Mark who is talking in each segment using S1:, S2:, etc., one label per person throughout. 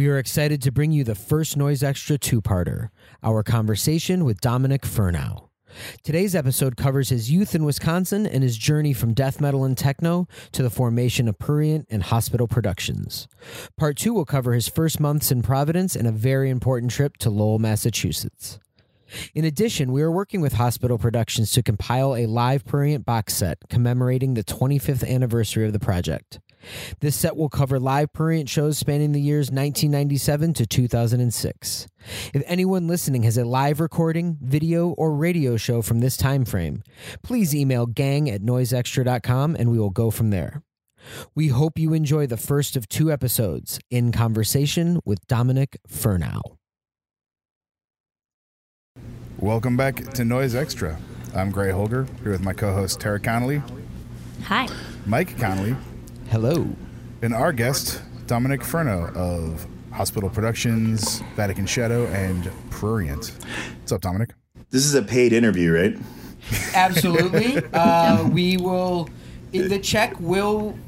S1: We are excited to bring you the first Noise Extra two parter, our conversation with Dominic Fernow. Today's episode covers his youth in Wisconsin and his journey from death metal and techno to the formation of Prurient and Hospital Productions. Part two will cover his first months in Providence and a very important trip to Lowell, Massachusetts. In addition, we are working with Hospital Productions to compile a live Prurient box set commemorating the 25th anniversary of the project. This set will cover live Prurient shows spanning the years 1997 to 2006. If anyone listening has a live recording, video, or radio show from this time frame, please email gang at noiseextra.com and we will go from there. We hope you enjoy the first of two episodes in conversation with Dominic Fernow.
S2: Welcome back to Noise Extra. I'm Greh Holger here with my co-host Tara Connolly,
S3: Hi.
S2: Mike Connolly,
S1: Hello.
S2: and our guest Dominic Fernow of Hospital Productions, Vatican Shadow, and Prurient. What's up, Dominic?
S4: This is a paid interview, right?
S1: Absolutely. Uh, we will. The check will.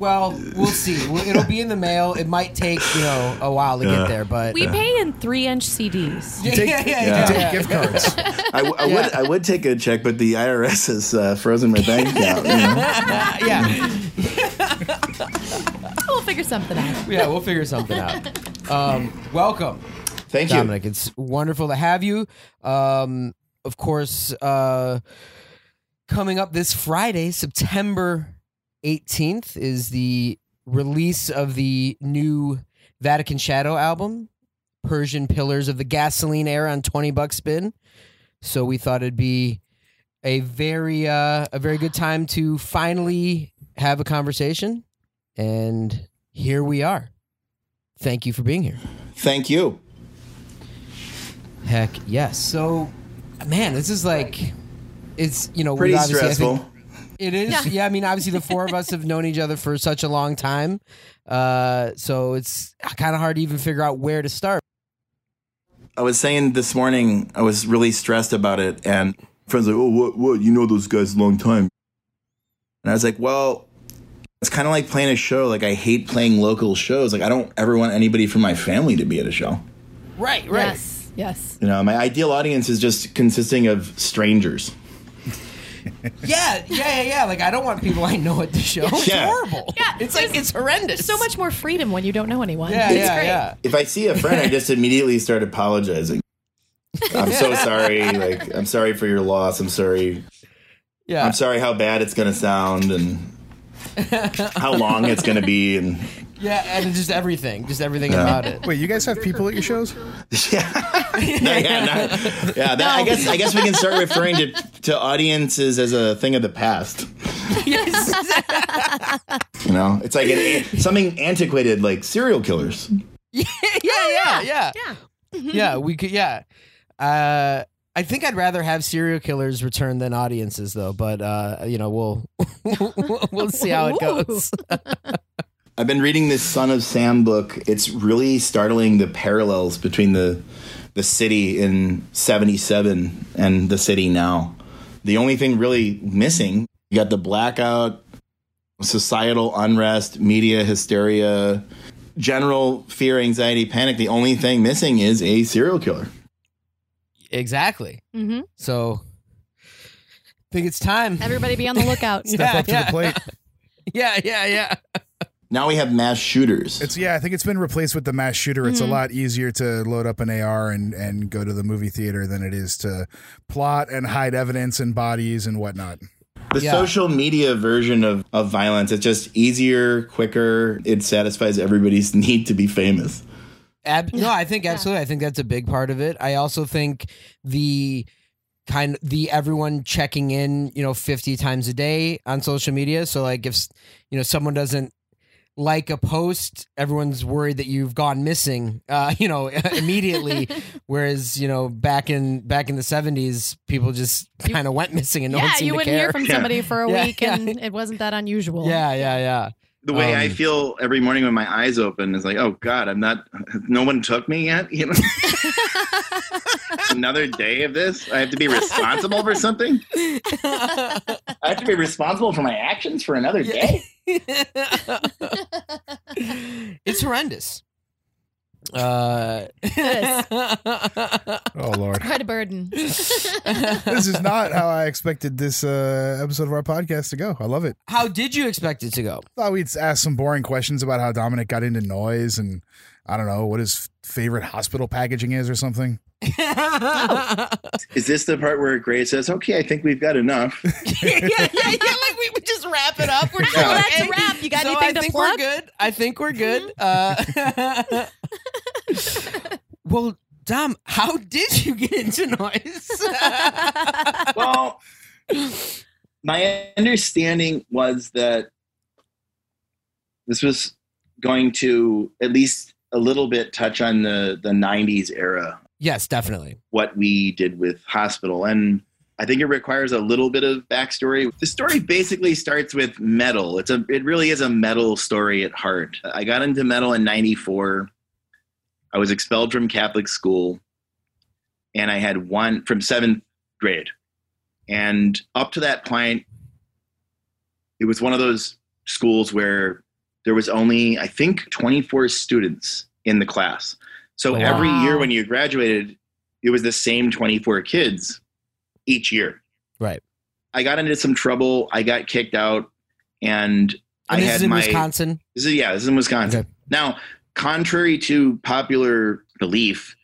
S1: Well, we'll see. It'll be in the mail. It might take you know a while to get there, but
S3: We pay in three inch CDs.
S1: yeah,
S2: take-
S1: yeah, yeah,
S4: yeah.
S2: Take
S1: yeah.
S2: gift cards.
S4: I, w- I would I would take a check, but the IRS has uh, frozen my bank account. You know?
S1: yeah,
S3: We'll figure something out.
S1: yeah. We'll figure something out. Um, welcome,
S4: Thank you.
S1: Dominic. It's wonderful to have you. Um, of course, uh, coming up this Friday, September 18th, is the release of the new Vatican Shadow album, Persian Pillars of the Gasoline Era on 20 Buck Spin. So we thought it'd be a very uh, a very good time to finally have a conversation and here we are. Thank you for being here.
S4: Thank you.
S1: Heck yes. So, man, this is like, it's you know
S4: Pretty
S1: we've obviously- I
S4: stressful.
S1: Think It is.
S3: Yeah.
S1: Yeah. I mean, obviously, the four of us have known each other for such a long time, uh, so it's kind of hard to even figure out where to start.
S4: I was saying this morning I was really stressed about it, and friends like, "Oh, what? What? You know those guys a long time?" And I was like, "Well." It's kind of like playing a show. Like I hate playing local shows. Like I don't ever want anybody from my family to be at a show.
S1: Right. Right.
S3: Yes. Yes.
S4: You know, my ideal audience is just consisting of strangers.
S1: Yeah. Yeah. Yeah. Yeah. Like I don't want people I know at the show. It's
S4: Yeah.
S1: horrible.
S3: Yeah,
S1: It's like it's horrendous.
S3: So much more freedom when you don't know anyone.
S1: Yeah.
S3: it's
S1: Yeah.
S3: great.
S1: Yeah.
S4: if I see a friend, I just immediately start apologizing. I'm so sorry. Like, I'm sorry for your loss. I'm sorry.
S1: Yeah.
S4: I'm sorry how bad it's going to sound and how long it's going to be. And
S1: Yeah. And just everything. Just everything
S4: Yeah.
S1: about it.
S2: Wait, you guys have people at your shows?
S4: yeah, No, yeah, not- yeah. That, I guess I guess we can start referring to to audiences as a thing of the past. Yes. You know, it's like an, something antiquated, like serial killers.
S1: yeah. Yeah. Yeah.
S3: Yeah.
S1: yeah, we could. Yeah, uh, I think I'd rather have serial killers return than audiences, though. But uh, you know, we'll we'll see how it goes.
S4: I've been reading this Son of Sam book. It's really startling the parallels between the the city in 77 and the city now. The only thing really missing, you got the blackout, societal unrest, media hysteria, general fear, anxiety, panic. The only thing missing is a serial killer.
S1: exactly.
S3: hmm
S1: So, I think it's time.
S3: Everybody be on the lookout.
S2: Step
S1: Yeah,
S2: up to
S1: yeah.
S2: the plate.
S1: Yeah, yeah, yeah.
S4: Now we have mass shooters.
S2: It's yeah, I think it's been replaced with the mass shooter. It's a hmm. lot easier to load up an AR and and go to the movie theater than it is to plot and hide evidence and bodies and whatnot.
S4: The
S1: Yeah.
S4: social media version of, of violence, it's just easier, quicker. It satisfies everybody's need to be famous.
S1: Ab- no, I think absolutely. I think that's a big part of it. I also think the kind of the everyone checking in, you know, 50 times a day on social media. So like if you know someone doesn't like a post, everyone's worried that you've gone missing, uh, you know, immediately. Whereas, you know, back in back in the 70s, people just kind of went missing and no one
S3: yeah,
S1: seemed
S3: you wouldn't hear from somebody for a
S1: Yeah,
S3: week,
S1: yeah.
S3: and it wasn't that unusual.
S1: yeah, yeah, yeah.
S4: The way I
S1: Um,
S4: feel every morning when my eyes open is like, oh God, I'm not. No one took me yet. You know, another day of this. I have to be responsible for something. I have to be responsible for my actions for another day.
S1: it's horrendous. Uh,
S2: Oh Lord,
S3: Quite a burden.
S2: this is not how I expected this uh, episode of our podcast to go. I love it.
S1: how did you expect it to go?
S2: I thought we'd ask some boring questions about how Dominic got into noise and I don't know what his favorite hospital packaging is or something.
S4: Is this the part where Greh says, "Okay, I think we've got enough"?
S1: yeah, yeah, yeah, yeah. Like we would just wrap it up. We're just
S3: Well, that's a
S1: "Okay,
S3: wrap. You got
S1: so
S3: anything
S1: I
S3: to
S1: think
S3: plug?
S1: we're good. I think we're good. Uh, well, damn, how did you get into noise?
S4: well, my understanding was that this was going to at least a little bit touch on the the 90s era.
S1: Yes, definitely.
S4: what we did with hospital. And i think it requires a little bit of backstory. The story basically starts with metal. It's a it really is a metal story at heart. I got into metal in 94 i was expelled from catholic school and i had one from seventh grade and up to that point it was one of those schools where there was only i think 24 students in the class so
S1: Oh, wow.
S4: every year when you graduated it was the same 24 kids each year
S1: Right.
S4: i got into some trouble i got kicked out and,
S1: And
S4: i
S1: this
S4: had
S1: is in
S4: my
S1: Wisconsin.
S4: this is yeah this is in wisconsin
S1: Okay.
S4: now contrary to popular belief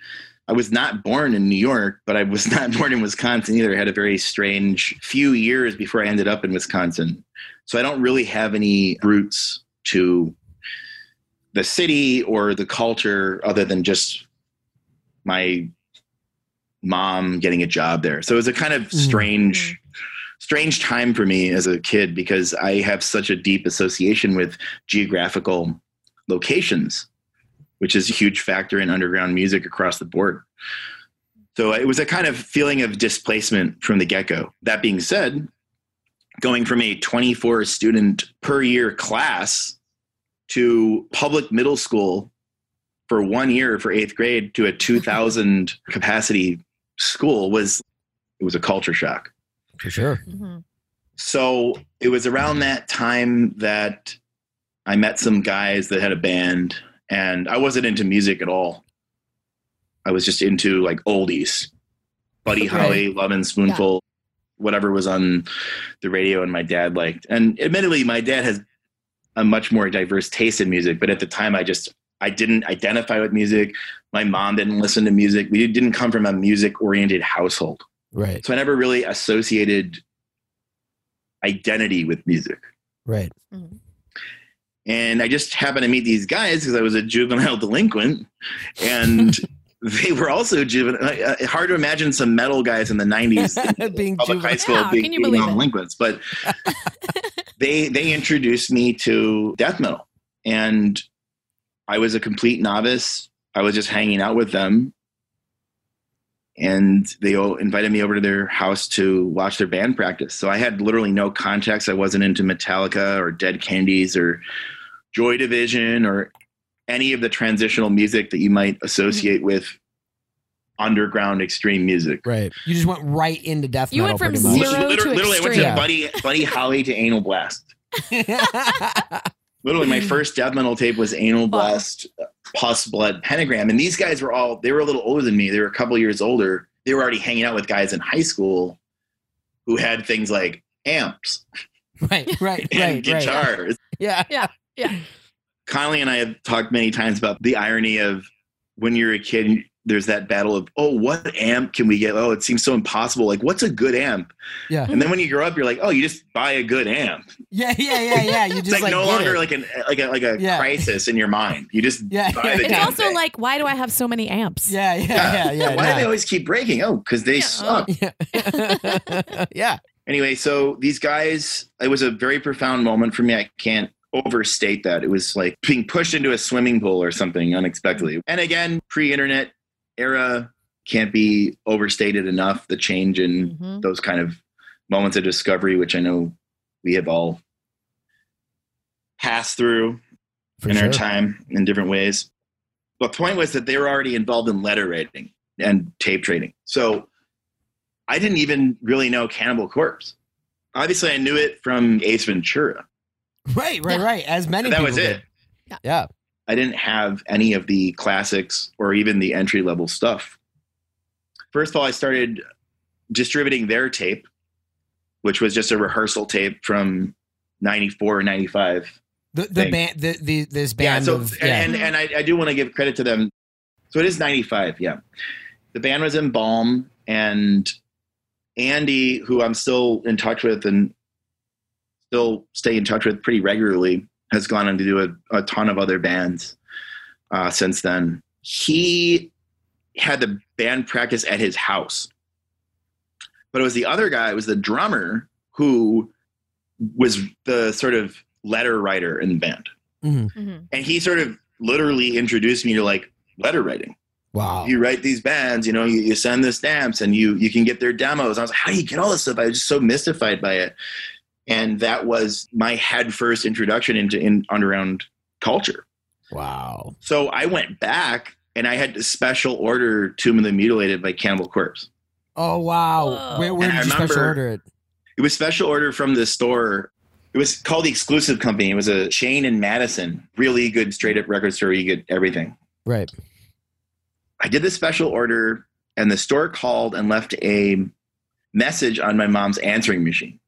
S4: I was not born in New York, but I was not born in Wisconsin either. I had a very strange few years before I ended up in Wisconsin. So I don't really have any roots to the city or the culture other than just my mom getting a job there. So it was a kind of
S1: Mhm.
S4: strange strange time for me as a kid because I have such a deep association with geographical locations, which is a huge factor in underground music across the board. So it was a kind of feeling of displacement from the get go. That being said, going from a 24 student per year class to public middle school for one year for eighth grade to a 2000 capacity school was it was a culture shock
S1: For sure.
S3: Mhm.
S4: so it was around that time that I met some guys that had a band, and I wasn't into music at all. I was just into like oldies, Buddy
S1: Okay.
S4: Holly, Lovin' Spoonful, whatever was on the radio, and my dad liked. And admittedly, my dad has a much more diverse taste in music, but at the time, I just I didn't identify with music. My mom didn't listen to music. We didn't come from a music oriented household.
S1: Right.
S4: So I never really associated identity with music.
S1: Right. Mm-hmm.
S4: And I just happened to meet these guys because I was a juvenile delinquent. And they were also juvenile. uh, Hard to imagine some metal guys in the 90s
S1: Being
S4: public high school
S3: Yeah,
S4: being
S3: can you believe
S4: juvenile
S3: it?
S4: delinquents. But they, they introduced me to death metal. And I was a complete novice. I was just hanging out with them. And they all invited me over to their house to watch their band practice. So I had literally no context. I wasn't into Metallica or Dead Kennedys or Joy Division or any of the transitional music that you might associate mm-hmm. with underground extreme music.
S1: Right. You just went right into death
S3: You
S1: metal.
S3: You went from
S1: pretty much.
S3: zero-
S4: Literally,
S3: to
S4: literally I went to. Buddy Buddy Holly to Anal Blast. Literally, my first death metal tape was Anal Blast, uh, Pus Blood, Pentagram, and these guys were all they were a little older than me. They were a couple years older. They were already hanging out with guys in high school who had things like amps
S1: right. Right.
S4: and
S1: Right. Right.
S4: guitars.
S1: Yeah.
S3: Yeah.
S4: Connolly and I have talked many times about the irony of when you're a kid, there's that battle of, oh, what amp can we get? Oh, it seems so impossible. Like, what's a good amp?
S1: Yeah.
S4: And then when you grow up, you're like, oh, you just buy a good amp.
S1: Yeah. Yeah. Yeah. Yeah. You
S4: It's
S1: just
S4: like, no
S1: get
S4: longer
S1: it.
S4: like an like a like a
S1: Yeah.
S4: crisis in your mind. You just
S1: Yeah,
S4: buy
S1: yeah,
S4: the
S3: It's also
S4: thing.
S3: like, why do I have so many amps?
S1: Yeah. Yeah. Yeah. Yeah.
S4: Why do they always keep breaking? Oh, because they
S3: Yeah.
S4: suck.
S1: Yeah. yeah.
S4: Anyway, so these guys, it was a very profound moment for me. I can't overstate that. It was like being pushed into a swimming pool or something unexpectedly. And again, pre-internet era can't be overstated enough. The change in
S3: Mhm.
S4: those kind of moments of discovery, which I know we have all passed through
S1: For
S4: in
S1: sure.
S4: our time in different ways. But the point was that they were already involved in letter writing and tape trading. So I didn't even really know Cannibal Corpse. Obviously, I knew it from Ace Ventura.
S1: Right. Right.
S3: Yeah.
S1: Right. As many.
S4: That
S1: people
S4: was
S1: did.
S4: it.
S1: Yeah.
S4: I didn't have any of the classics or even the entry level stuff. First of all, I started distributing their tape, which was just a rehearsal tape from 94 or 95.
S1: The the
S4: Thing.
S1: band the, the this
S4: Yeah, so
S1: of yeah.
S4: and and I, I do want to give credit to them. So it is 95, yeah. The band was in Balm and Andy, who I'm still in touch with and still stay in touch with pretty regularly, has gone on to do a, a ton of other bands uh, since then. He had the band practice at his house. But it was the other guy, it was the drummer who was the sort of letter writer in the band.
S1: Mhm.
S3: Mhm.
S4: And he sort of literally introduced me to like letter writing.
S1: Wow.
S4: You write these bands, you know, you, you send the stamps and you you can get their demos. I was like, how do you get all this stuff? I was just so mystified by it. And that was my head first introduction into in underground culture.
S1: Wow.
S4: So I went back and I had to special order Tomb of the Mutilated by Cannibal Corpse.
S1: Oh wow. Where, where
S4: And I
S1: did you special order it?
S4: It was special order from the store. It was called the Exclusive Company. It was a chain in Madison. Really good straight up record store. You get everything.
S1: Right.
S4: I did the special order, and the store called and left a message on my mom's answering machine.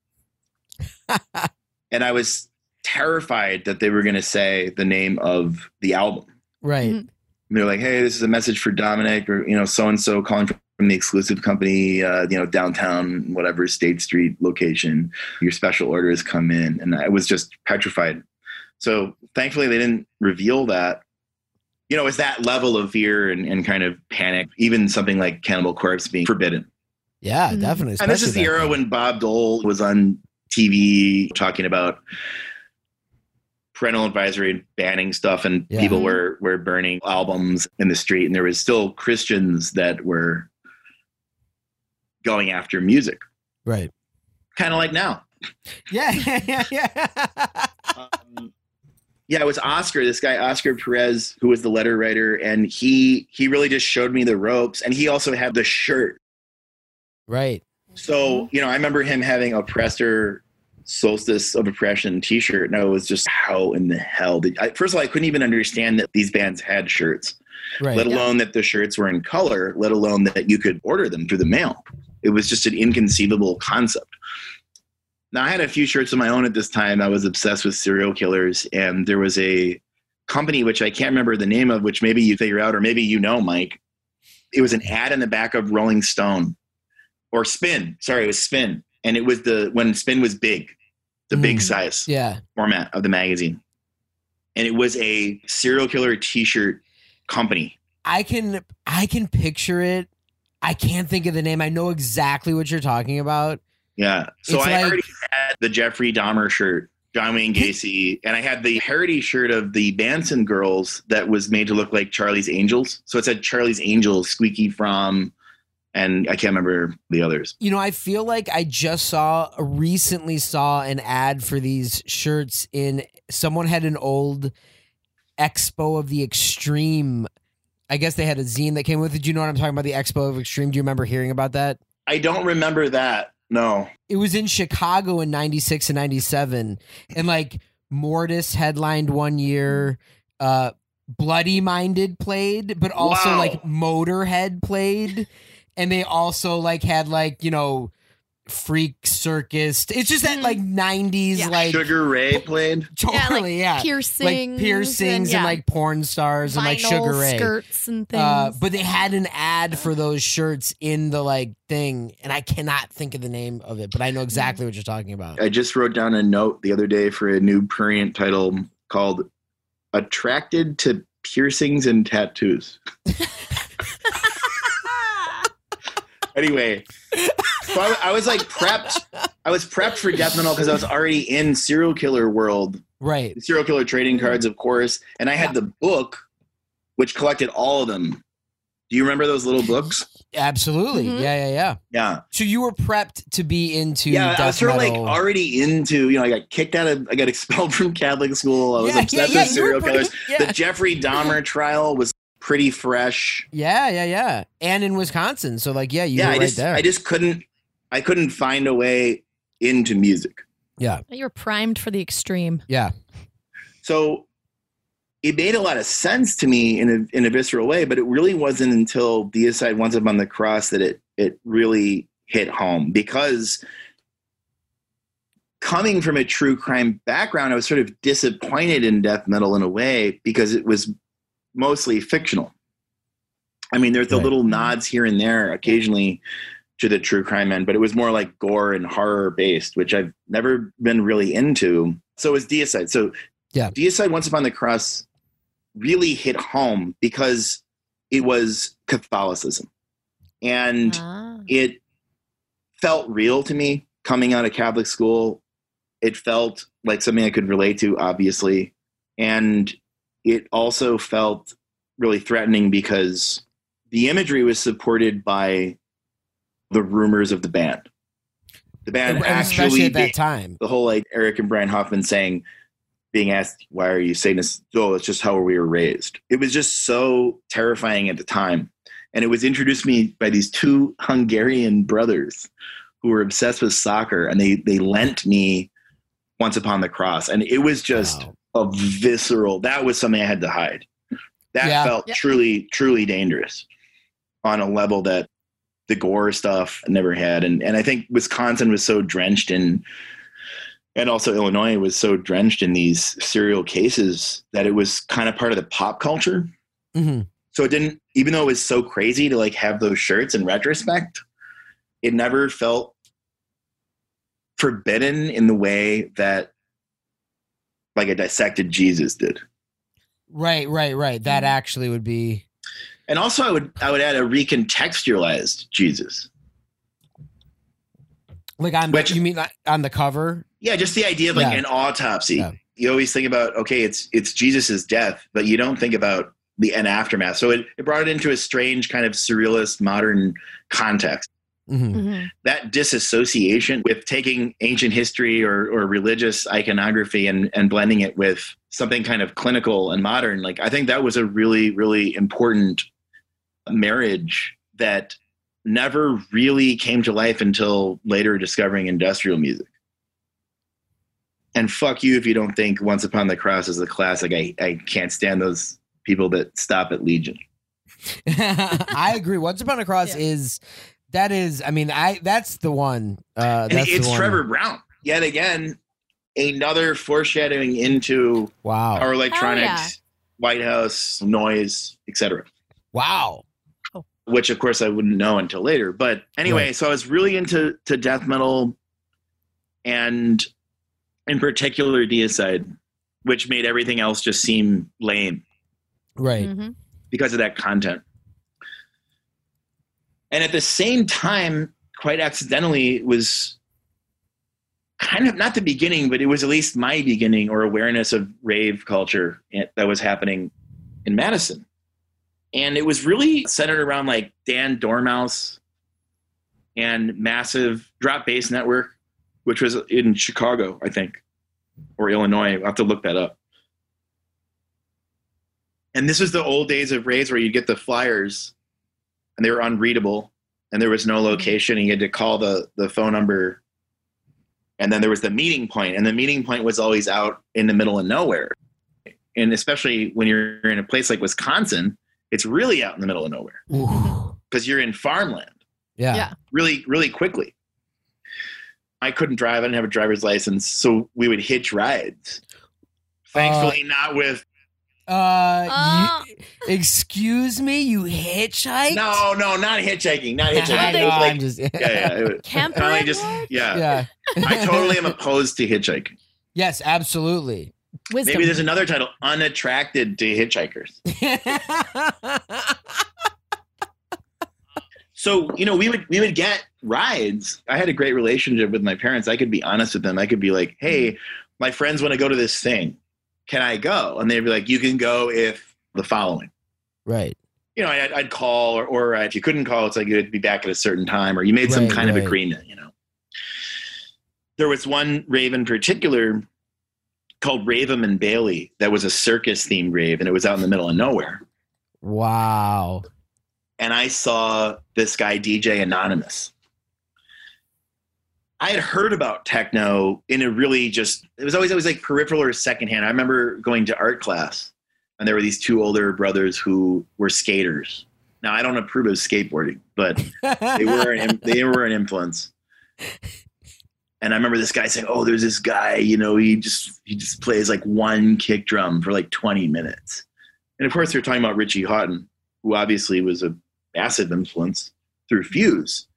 S4: and I was terrified that they were going to say the name of the album.
S1: Right.
S3: Mhm.
S4: And they're like, "Hey, this is a message for Dominic, or you know, so and so calling from the exclusive company, uh, you know, downtown, whatever State Street location. Your special order has come in," and I was just petrified. So thankfully, they didn't reveal that. You know, it's that level of fear and, and kind of panic. Even something like Cannibal Corpse being forbidden.
S1: Yeah,
S3: Mhm.
S1: definitely.
S4: And this is the era
S1: then.
S4: when Bob Dole was on TV talking about parental advisory banning stuff, and
S1: Yeah.
S4: people were were burning albums in the street, and there was still Christians that were going after music,
S1: Right.
S4: kind of like now.
S1: Yeah, yeah, yeah.
S4: um, yeah, it was Oscar, this guy Oscar Perez, who was the letter writer, and he he really just showed me the ropes, and he also had the shirt.
S1: right.
S4: So mm-hmm. you know, I remember him having oppressor Solstice of Oppression T-shirt, and I was just how in the hell did I? First of all, I couldn't even understand that these bands had shirts,
S1: Right.
S4: let alone that the shirts were in color, let alone that you could order them through the mail. It was just an inconceivable concept. Now, I had a few shirts of my own at this time. I was obsessed with serial killers, and there was a company which I can't remember the name of, which maybe you figure out, or maybe you know, Mike. It was an ad in the back of Rolling Stone or Spin. Sorry, it was Spin, and it was the when Spin was big, the big
S1: Mm.
S4: size
S1: yeah.
S4: format of the magazine, and it was a serial killer T-shirt company.
S1: I can I can picture it. I can't think of the name. I know exactly what you're talking about.
S4: Yeah. So
S1: It's
S4: I
S1: like-
S4: already had the Jeffrey Dahmer shirt, John Wayne Gacy, and I had the parody shirt of the Manson girls that was made to look like Charlie's Angels. So it said Charlie's Angels, Squeaky Fromme, and I can't remember the others.
S1: You know, I feel like I just saw recently saw an ad for these shirts in someone had an old Expo of the Extreme. I guess they had a zine that came with it. Do you know what I'm talking about? The Expo of Extreme. Do you remember hearing about that?
S4: I don't remember that. No.
S1: It was in Chicago in 96 and 97. And like Mortiis headlined one year. Uh Bloody Minded played, but also
S4: Wow.
S1: like Motorhead played. And they also like had like, you know, Freak Circus. It's just that
S3: Mhm.
S1: like 90s,
S3: Yeah.
S1: like
S4: Sugar Ray played.
S1: totally, yeah.
S3: Piercings,
S1: like piercings and,
S3: yeah,
S1: like porn stars and like Sugar Ray.
S3: skirts and things.
S1: Uh, but they had an ad for those shirts in the like thing, and I cannot think of the name of it, but I know exactly what you're talking about.
S4: I just wrote down a note the other day for a new prurient title called Attracted to Piercings and Tattoos. anyway, so I, I was like prepped. I was prepped for death metal because I was already in serial killer world,
S1: Right.
S4: serial killer trading cards, of course, and I had the book, which collected all of them. Do you remember those little books?
S1: Absolutely.
S3: Mhm.
S1: Yeah, yeah, yeah.
S4: Yeah,
S1: So you were prepped to be into
S4: yeah.
S1: death
S4: I was sort of like already into. You know, I got kicked out of. I got expelled from Catholic school. I was
S1: Yeah,
S4: obsessed
S1: yeah,
S4: with
S1: yeah, you were
S4: serial killers.
S1: pretty- yeah.
S4: The Jeffrey Dahmer trial was pretty fresh.
S1: yeah, yeah, yeah. And in Wisconsin. So like, yeah, you
S4: yeah,
S1: were
S4: I
S1: right
S4: just
S1: there.
S4: I just couldn't I couldn't find a way into music.
S1: yeah,
S3: You're primed for the extreme.
S1: yeah.
S4: So it made a lot of sense to me in a in a visceral way, but it really wasn't until the Deicide Once Upon the Cross that it it really hit home because coming from a true crime background, I was sort of disappointed in death metal in a way because it was mostly fictional. I mean, there's the
S1: Right.
S4: little nods here and there occasionally to the true crime end, but it was more like gore and horror based, which I've never been really into. So is Deicide. So
S1: Yeah.
S4: Deicide Once Upon the Cross really hit home because it was Catholicism. And
S3: Ah.
S4: it felt real to me coming out of Catholic school. It felt like something I could relate to, obviously. And it also felt really threatening because the imagery was supported by the rumors of the band. The band
S1: And
S4: actually,
S1: at that time.
S4: the whole like Eric and Brian Hoffman saying, being asked, why are you Satanists? Oh, it's just how we were raised. It was just so terrifying at the time. And it was introduced to me by these two Hungarian brothers who were obsessed with soccer and they, they lent me Once Upon the Cross. And it was just
S1: Wow.
S4: A visceral, that was something I had to hide. That
S1: Yeah.
S4: felt
S3: Yeah.
S4: truly, truly dangerous on a level that the gore stuff never had. And and I think Wisconsin was so drenched in and also Illinois was so drenched in these serial cases that it was kind of part of the pop culture.
S1: Mhm.
S4: So it didn't even though it was so crazy to like have those shirts in retrospect, it never felt forbidden in the way that like a dissected Jesus did.
S1: Right, right, right. That mm. actually would be
S4: And also I would I would add a recontextualized Jesus.
S1: like on
S4: Which-
S1: you mean like on the cover?
S4: Yeah, just the idea of like
S1: Yeah.
S4: an autopsy.
S1: Yeah.
S4: You always think about okay, it's it's Jesus's death, but you don't think about the an aftermath. So it, it brought it into a strange kind of surrealist modern context.
S1: Mhm.
S3: Mhm.
S4: That disassociation with taking ancient history or, or religious iconography and, and blending it with something kind of clinical and modern, like I think that was a really, really important marriage that never really came to life until later discovering industrial music. And fuck you if you don't think Once Upon the Cross is a classic. I, I can't stand those people that stop at Legion.
S1: I agree. Once Upon a Cross
S3: Yeah.
S1: is that is. I mean, I that's the one. Uh,
S4: And
S1: that's
S4: it's
S1: the one.
S4: Trevor Brown. Yet again, another foreshadowing into
S1: Wow.
S4: power electronics,
S3: yeah.
S4: Whitehouse, noise, etc.
S1: Wow.
S4: Which of course I wouldn't know until later. But anyway,
S1: Right.
S4: so I was really into to death metal and in particular Deicide, which made everything else just seem lame.
S1: Right.
S3: Mhm.
S4: because of that content. And at the same time, quite accidentally, it was kind of not the beginning, but it was at least my beginning or awareness of rave culture that was happening in Madison. And it was really centered around like Dan Doormouse and massive drop bass network, which was in Chicago, I think, or Illinois. I'll have to look that up and this was the old days of raves where you'd get the flyers and they were unreadable and there was no mm-hmm. location and you had to call the the phone number. And then there was the meeting point and the meeting point was always out in the middle of nowhere. And especially when you're in a place like wisconsin it's really out in the middle of nowhere. Because you're in farmland.
S1: Yeah.
S3: Yeah.
S4: really really quickly. I couldn't drive i didn't have a driver's license so we would hitch rides. Thankfully uh, not with
S1: Uh,
S3: Uh.
S1: you- excuse me, you hitchhike?
S4: no no not hitchhiking not hitchhiking
S1: I know,
S4: like,
S1: I'm just
S4: yeah, yeah. It was,
S3: Camper
S4: I just, yeah.
S1: yeah.
S4: I totally am opposed to hitchhiking.
S1: yes, absolutely.
S3: Wisdom.
S4: Maybe there's another title: unattracted to hitchhikers. So you know, we would we would get rides. I had a great relationship with my parents. I could be honest with them. I could be like, "Hey, my friends want to go to this thing. Can I go?" And they'd be like, "You can go if the following."
S1: right.
S4: You know, I'd, I'd call, or, or if you couldn't call, it's like you'd be back at a certain time, or you made some
S1: Right,
S4: kind
S1: right.
S4: of agreement. You know, there was one rave in particular called Raven and Bailey that was a circus themed rave, and it was out in the middle of nowhere.
S1: Wow.
S4: and I saw this guy DJ Anonymous. I had heard about techno in a really just it was always always like peripheral or secondhand. I remember going to art class and there were these two older brothers who were skaters. Now I don't approve of skateboarding, but they were an, they were an influence. And I remember this guy saying, "Oh, there's this guy, you know, he just he just plays like one kick drum for like 20 minutes." And of course, they're talking about Richie Hawtin, who obviously was a massive influence through Fuse.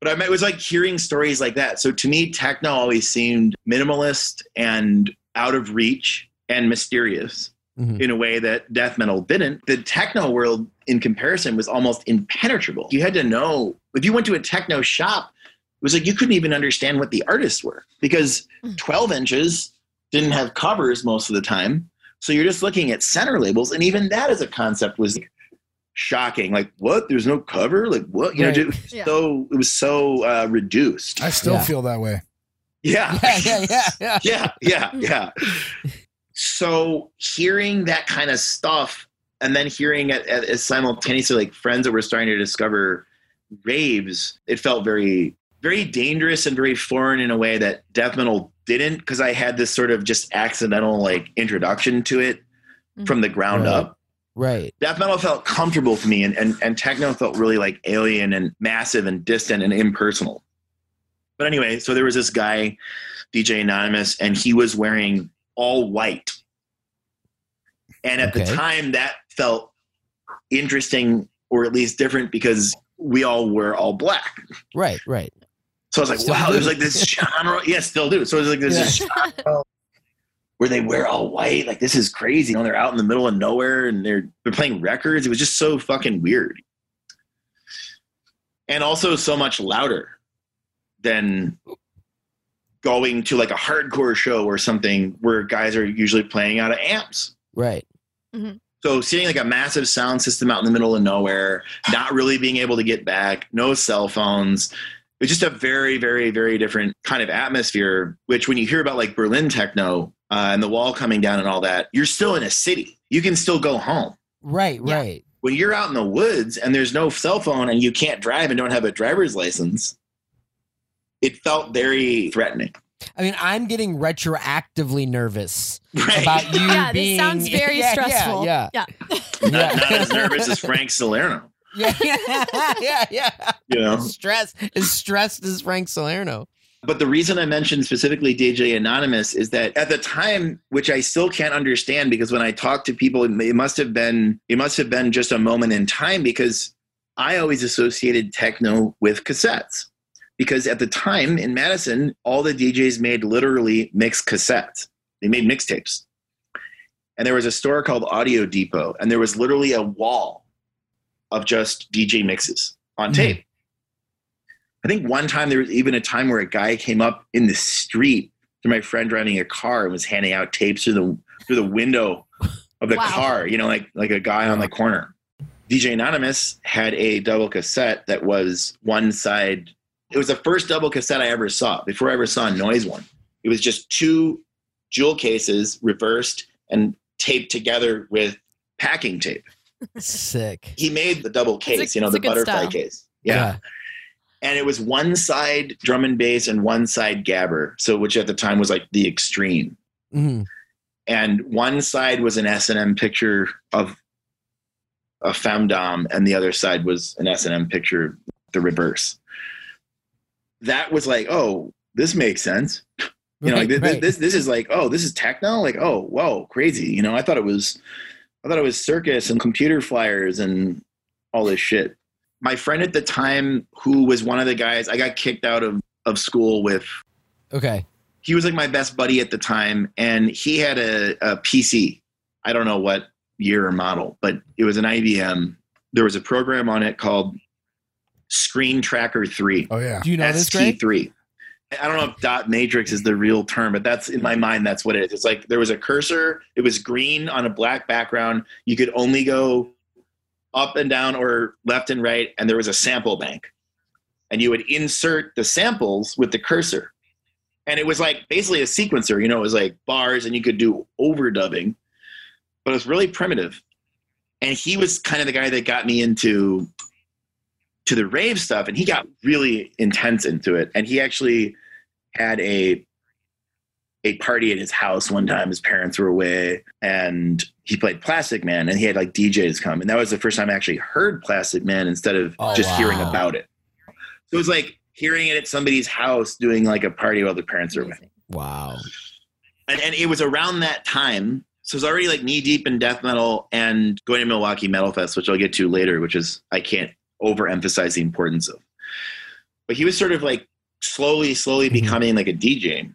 S4: But I mean, it was like hearing stories like that. So to me, techno always seemed minimalist and out of reach and mysterious
S1: Mhm.
S4: in a way that death metal didn't. The techno world, in comparison, was almost impenetrable. You had to know if you went to a techno shop, it was like you couldn't even understand what the artists were because 12 inches didn't have covers most of the time. So you're just looking at center labels, and even that as a concept was shocking. Like, what? There's no cover? Like, what? You
S1: Right.
S4: know, it was
S3: Yeah.
S4: so it was so uh, reduced.
S2: I still
S1: Yeah.
S2: feel that way.
S4: Yeah,
S1: yeah, yeah, yeah, yeah.
S4: yeah, yeah, yeah. So hearing that kind of stuff, and then hearing it at, at simultaneously like friends that were starting to discover raves, it felt very, very dangerous and very foreign in a way that death metal didn't, because I had this sort of just accidental like introduction to it from the ground
S1: Right.
S4: up.
S1: Right.
S4: Death metal felt comfortable to me, and, and and techno felt really like alien and massive and distant and impersonal. But anyway, so there was this guy, DJ Anonymous, and he was wearing all white. And at
S1: Okay.
S4: the time, that felt interesting or at least different because we all were all black.
S1: Right. Right.
S4: So I was like,
S1: Still
S4: wow,
S1: do.
S4: there's like this genre. Yeah, still do. So it's like there's this genre where they wear all white. Like this is crazy. You know, they're out in the middle of nowhere and they're they're playing records. It was just so fucking weird. And also so much louder than going to like a hardcore show or something where guys are usually playing out of amps.
S1: Right. Mm-hmm.
S4: So seeing like a massive sound system out in the middle of nowhere, not really being able to get back, no cell phones. It's just a very, very, very different kind of atmosphere. Which when you hear about like Berlin techno uh, and the wall coming down and all that, you're still in a city. You can still go home.
S1: Right.
S3: Yeah.
S1: Right.
S4: When you're out in the woods and there's no cell phone and you can't drive and don't have a driver's license, it felt very threatening.
S1: I mean, I'm getting retroactively nervous
S4: Right.
S1: about you
S3: yeah,
S1: being.
S3: this sounds very
S1: Yeah,
S3: stressful.
S1: Yeah.
S3: yeah.
S1: Yeah.
S4: not, not as nervous as Frank Salerno.
S1: Yeah. Yeah. yeah. yeah.
S4: You know,
S1: Stress as stressed as Frank Salerno.
S4: But the reason I mentioned specifically DJ Anonymous is that at the time, which I still can't understand, because when I talk to people, it must have been it must have been just a moment in time because I always associated techno with cassettes. Because at the time in Madison, all the DJs made literally mixed cassettes. They made mixtapes. And there was a store called Audio Depot, and there was literally a wall of just DJ mixes on
S1: Mhm.
S4: tape. I think one time there was even a time where a guy came up in the street to my friend driving a car and was handing out tapes through the through the window of the
S3: Wow.
S4: car, you know, like like a guy on the corner. DJ Anonymous had a double cassette that was one side. It was the first double cassette I ever saw before I ever saw a noise one. It was just two jewel cases reversed and taped together with packing tape.
S1: Sick.
S4: He made the double
S3: It's a-
S4: case, you know, the butterfly
S3: style.
S4: case. yeah and it was one side drum and bass and one side gabber so which at the time was like the extreme.
S1: Hmm
S4: and one side was an s&m picture of a femdom and the other side was an s&m picture the reverse. That was like oh this makes sense. You know like this,
S1: right.
S4: this this is like oh this is techno? Like oh whoa crazy. You know i thought it was i thought it was circus and computer flyers and all this shit my friend at the time who was one of the guys i got kicked out of of school with
S1: Okay.
S4: he was like my best buddy at the time and he had a, a pc i don't know what year or model but it was an ibm there was a program on it called Scream Tracker 3
S2: Oh yeah.
S1: Do you know this, Greg?
S4: ST3. I don't know if dot matrix is the real term, but that's in my mind. That's what it is. It's like there was a cursor. It was green on a black background. You could only go up and down or left and right, and there was a sample bank, and you would insert the samples with the cursor, and it was like basically a sequencer. You know, it was like bars, and you could do overdubbing, but it was really primitive. And he was kind of the guy that got me into to the rave stuff and he got really intense into it and he actually had a a party at his house one time. His parents were away, and he played Plastikman, and he had like DJs come, and that was the first time I actually heard Plastikman instead of
S1: Oh,
S4: just hearing about it. So it was like hearing it at somebody's house doing like a party while the parents are away
S1: Wow.
S4: and, and it was around that time. So it was already like knee deep in death metal and going to Milwaukee Metal Fest, which I'll get to later, which is I can't overemphasize the importance of. But he was sort of like slowly, slowly
S1: Mhm.
S4: becoming like a DJ,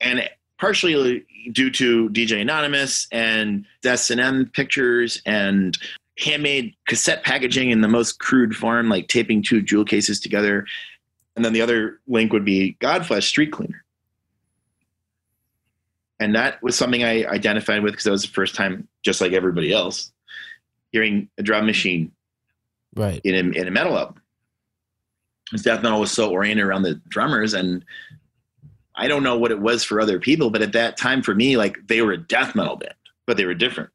S4: and partially due to DJ Anonymous and S&M pictures and handmade cassette packaging in the most crude form, like taping two jewel cases together. And then the other link would be Godflesh Streetcleaner and that was something I identified with because that was the first time, just like everybody else, hearing a drum machine
S1: Right.
S4: in a, in a metal album. Because death metal was so oriented around the drummers, and I don't know what it was for other people, but at that time for me, like they were a death metal band, but they were different.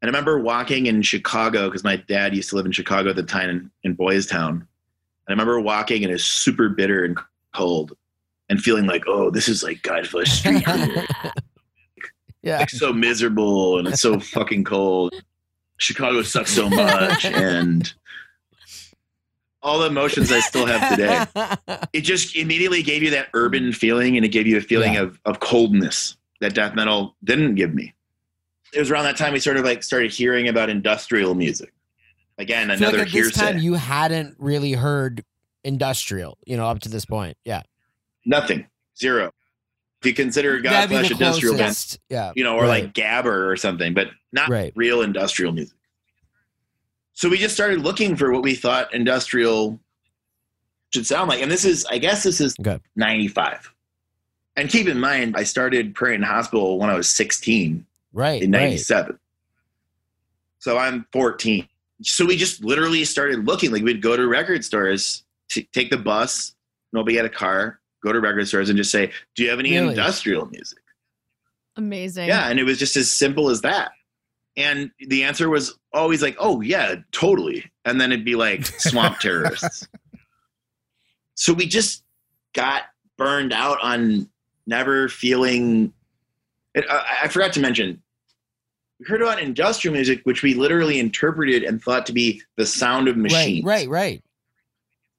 S4: And I remember walking in Chicago because my dad used to live in Chicago at the time in, in Boys Town. And I remember walking and it was super bitter and cold and feeling like, oh, this is like Godflesh Street. Cleaner.
S1: yeah.
S4: like so miserable and it's so fucking cold. Chicago sucks so much and all the emotions I still have today. It just immediately gave you that urban feeling and it gave you a feeling
S1: Yeah.
S4: of, of coldness that death metal didn't give me. It was around that time we sort of like started hearing about industrial music. Again, another
S1: like at this
S4: hearsay.
S1: time you hadn't really heard industrial, you know, up to this point. Yeah.
S4: Nothing. Zero. If you consider Godflesh industrial band.
S1: Yeah.
S4: you know, or
S1: Right.
S4: like Gabber or something, but not
S1: Right.
S4: real industrial music. So we just started looking for what we thought industrial should sound like. And this is, I guess this is
S1: Okay.
S4: 95. And keep in mind, I started Prurient and Hospital when I was 16
S1: Right.
S4: in
S1: right.
S4: 97. So I'm 14. So we just literally started looking like we'd go to record stores, t- take the bus, nobody had a car, go to record stores and just say, Do you have any
S1: Really?
S4: industrial music?
S3: Amazing.
S4: Yeah, and it was just as simple as that. And the answer was always like, "Oh yeah, totally." And then it'd be like swamp terrorists. So we just got burned out on never feeling. It, uh, I, I forgot to mention. We heard about industrial music, which we literally interpreted and thought to be the sound of machines.
S1: Right. Right.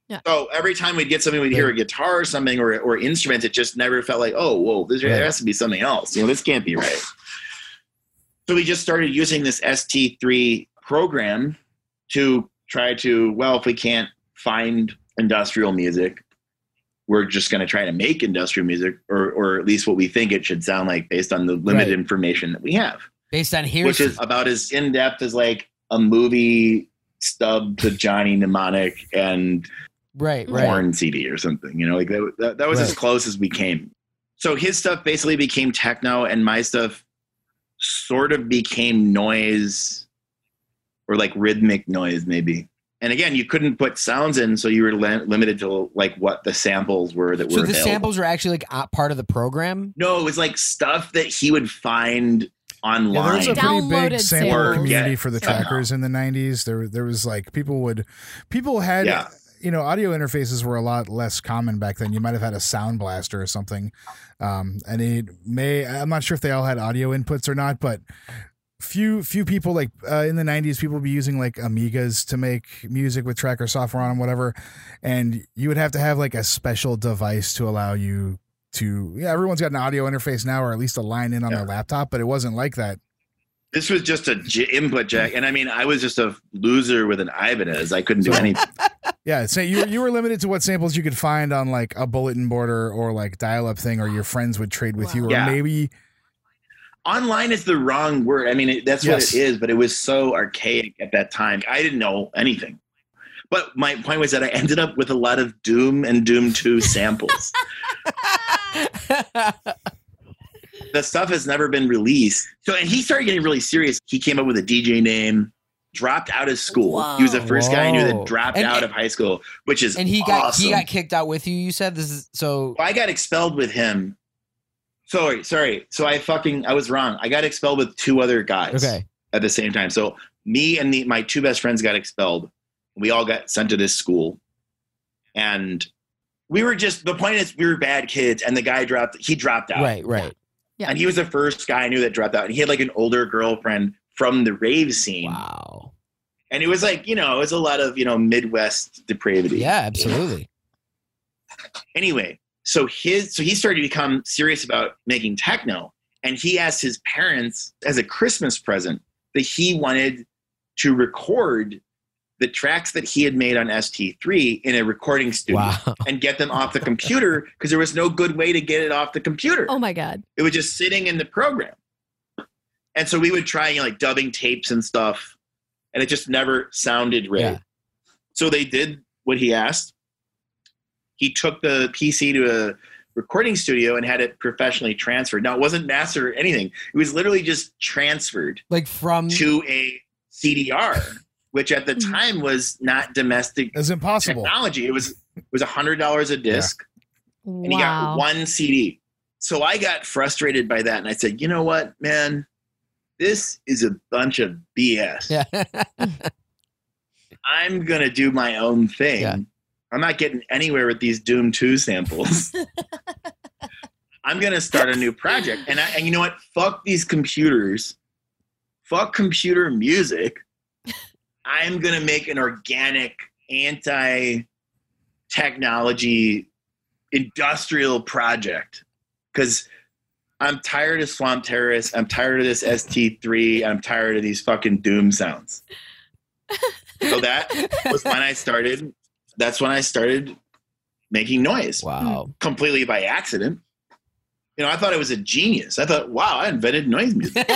S1: Yeah.
S4: So every time we'd get something, we'd hear a guitar or something or, or instruments. It just never felt like, oh, whoa, this,
S1: Right.
S4: there has to be something else. You know, this can't be right. So we just started using this ST3 program to try to, well, if we can't find industrial music, we're just going to try to make industrial music, or, or at least what we think it should sound like based on the limited
S1: Right.
S4: information that we have
S1: Based on hearsay.
S4: which is about as in depth as like a movie stub to Johnny Mnemonic and
S1: right. Right.
S4: porn CD or something. You know, like that, that, that was as close as we came. So his stuff basically became techno, and my stuff sort of became noise or like rhythmic noise, maybe. And again, you couldn't put sounds in, so you were li- limited to like what the samples were that were
S1: So
S4: were
S1: the
S4: available.
S1: samples were actually like uh, part of the program.
S4: No, it was like stuff that he would find
S2: Yeah, there
S4: online.
S2: was a pretty big sample
S3: samples.
S2: community for the
S4: Somehow.
S2: trackers in the '90s. There, there was like people would, people had,
S4: Yeah.
S2: You know, audio interfaces were a lot less common back then. You might have had a sound blaster or something, um, and it may. I'm not sure if they all had audio inputs or not, but few few people like uh, in the 90s people would be using like amigas to make music with tracker software on them whatever and you would have to have like a special device to allow you to yeah everyone's got an audio interface now or at least a line in on
S4: Yeah.
S2: their laptop but it wasn't like that
S4: This was just a j- input jack, and I mean, I was just a loser with an Ibanez. I couldn't do anything.
S2: Yeah, so you you were limited to what samples you could find on like a bulletin board or, or like dial up thing, or your friends would trade with you, or
S4: Yeah.
S2: maybe
S4: Online is the wrong word. I mean, it, that's
S2: Yes.
S4: what it is, but it was so archaic at that time. I didn't know anything. But my point was that I ended up with a lot of Doom and Doom 2 samples. the stuff has never been released. So, and he started getting really serious. He came up with a DJ name, dropped out of school. He was the
S3: Whoa.
S4: first guy I knew that dropped
S1: And-
S4: out of high school, which is
S1: and he got
S4: awesome.
S1: he got kicked out with you. You said this is so.
S4: I got expelled with him. Sorry, sorry. So I fucking I was wrong. I got expelled with two other guys
S1: Okay.
S4: at the same time. So me and the, my two best friends got expelled. We all got sent to this school, and we were just the point is we were bad kids, and the guy dropped. He dropped out,
S1: Right, right.
S3: Yeah.
S4: and he was the first guy I knew that dropped out. And he had like an older girlfriend from the rave scene,
S1: Wow.
S4: and it was like you know it was a lot of you know Midwest depravity.
S1: Yeah, absolutely.
S4: anyway, so his so he started to become serious about making techno, and he asked his parents as a Christmas present that he wanted to record the tracks that he had made on ST3 in a recording studio
S1: Wow.
S4: and get them off the computer because there was no good way to get it off the computer.
S3: Oh my god.
S4: It was just sitting in the program. And so we would try you know, like dubbing tapes and stuff, and it just never sounded right.
S1: Yeah.
S4: So they did what he asked. He took the PC to a recording studio and had it professionally transferred. Now it wasn't mastered or anything. It was literally just transferred
S1: Like from
S4: to a CDR, which at the
S3: Mhm.
S4: time was not domestic
S2: It's impossible.
S4: technology. It was it was a hundred dollars a disc and he got one CD. So I got frustrated by that, and I said, "You know what, man? This is a bunch of BS.
S1: Yeah.
S4: I'm gonna do my own thing.
S1: Yeah.
S4: I'm not getting anywhere with these Doom Two samples. I'm gonna start a new project, and I, and you know what? Fuck these computers. Fuck computer music. I'm gonna make an organic, anti-technology, industrial project because I'm tired of Swamp Terrorists. I'm tired of this ST3. I'm tired of these fucking Doom sounds. So that was when I started. That's when I started making noise
S1: wow.
S4: completely by accident. You know, I thought I was a genius. I thought, wow, I invented noise music.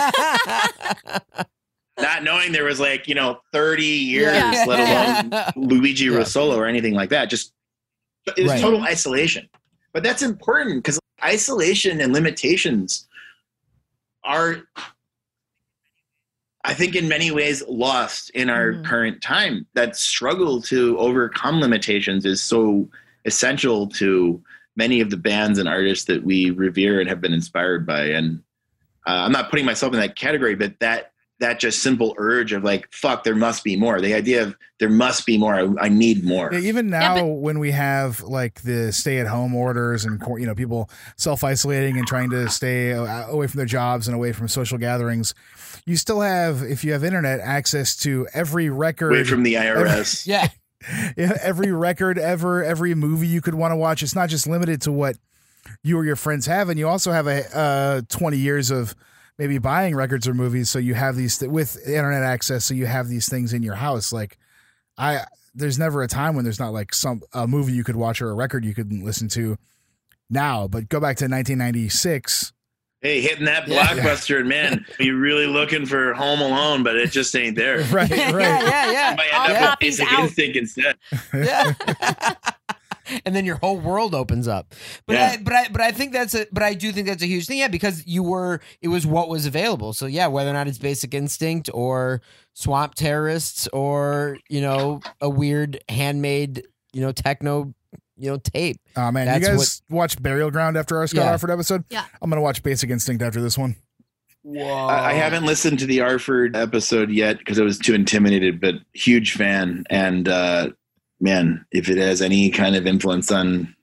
S4: Not knowing there was like, you know, 30 years,
S3: Yeah.
S4: let alone Luigi
S1: Yeah.
S4: Russolo or anything like that. Just it was
S1: Right.
S4: total isolation. But that's important because isolation and limitations are, I think, in many ways lost in our
S3: Mhm.
S4: current time. That struggle to overcome limitations is so essential to many of the bands and artists that we revere and have been inspired by. And uh, I'm not putting myself in that category, but that that just simple urge of like, fuck, there must be more. The idea of there must be more. I, I need more.
S2: Yeah, even
S3: Yeah,
S2: now,
S3: but-
S2: when we have like the stay-at-home orders and you know people self-isolating and trying to stay away from their jobs and away from social gatherings, you still have, if you have internet, access to every record,
S4: Away from the IRS.
S1: yeah.
S2: yeah, every record ever, every movie you could want to watch. It's not just limited to what you or your friends have, and you also have a uh, twenty years of maybe buying records or movies. So you have these th- with internet access. So you have these things in your house. Like I, there's never a time when there's not like some a movie you could watch or a record you could listen to now. But go back to 1996.
S4: Hey, hitting that
S1: Yeah.
S4: blockbuster, and man, you're really looking for Home Alone, but it just ain't there.
S2: Right, right.
S1: yeah, yeah.
S4: You might
S3: All
S4: end up with Basic
S3: out.
S4: Instinct instead.
S1: yeah. and then your whole world opens up. But
S4: Yeah.
S1: I, but I but I think that's a but I do think that's a huge thing. Yeah, because you were it was what was available. So yeah, whether or not it's Basic Instinct or Swamp Terrorists or you know a weird handmade you know techno you know tape.
S2: Oh man,
S1: That's
S2: you guys watch Burial Ground after our Scott
S1: Yeah.
S2: Arford episode?
S3: Yeah.
S2: I'm gonna watch Basic Instinct after this one.
S1: Whoa!
S4: I, I haven't listened to the Arford episode yet because I was too intimidated, but huge fan. And uh, man, if it has any kind of influence on,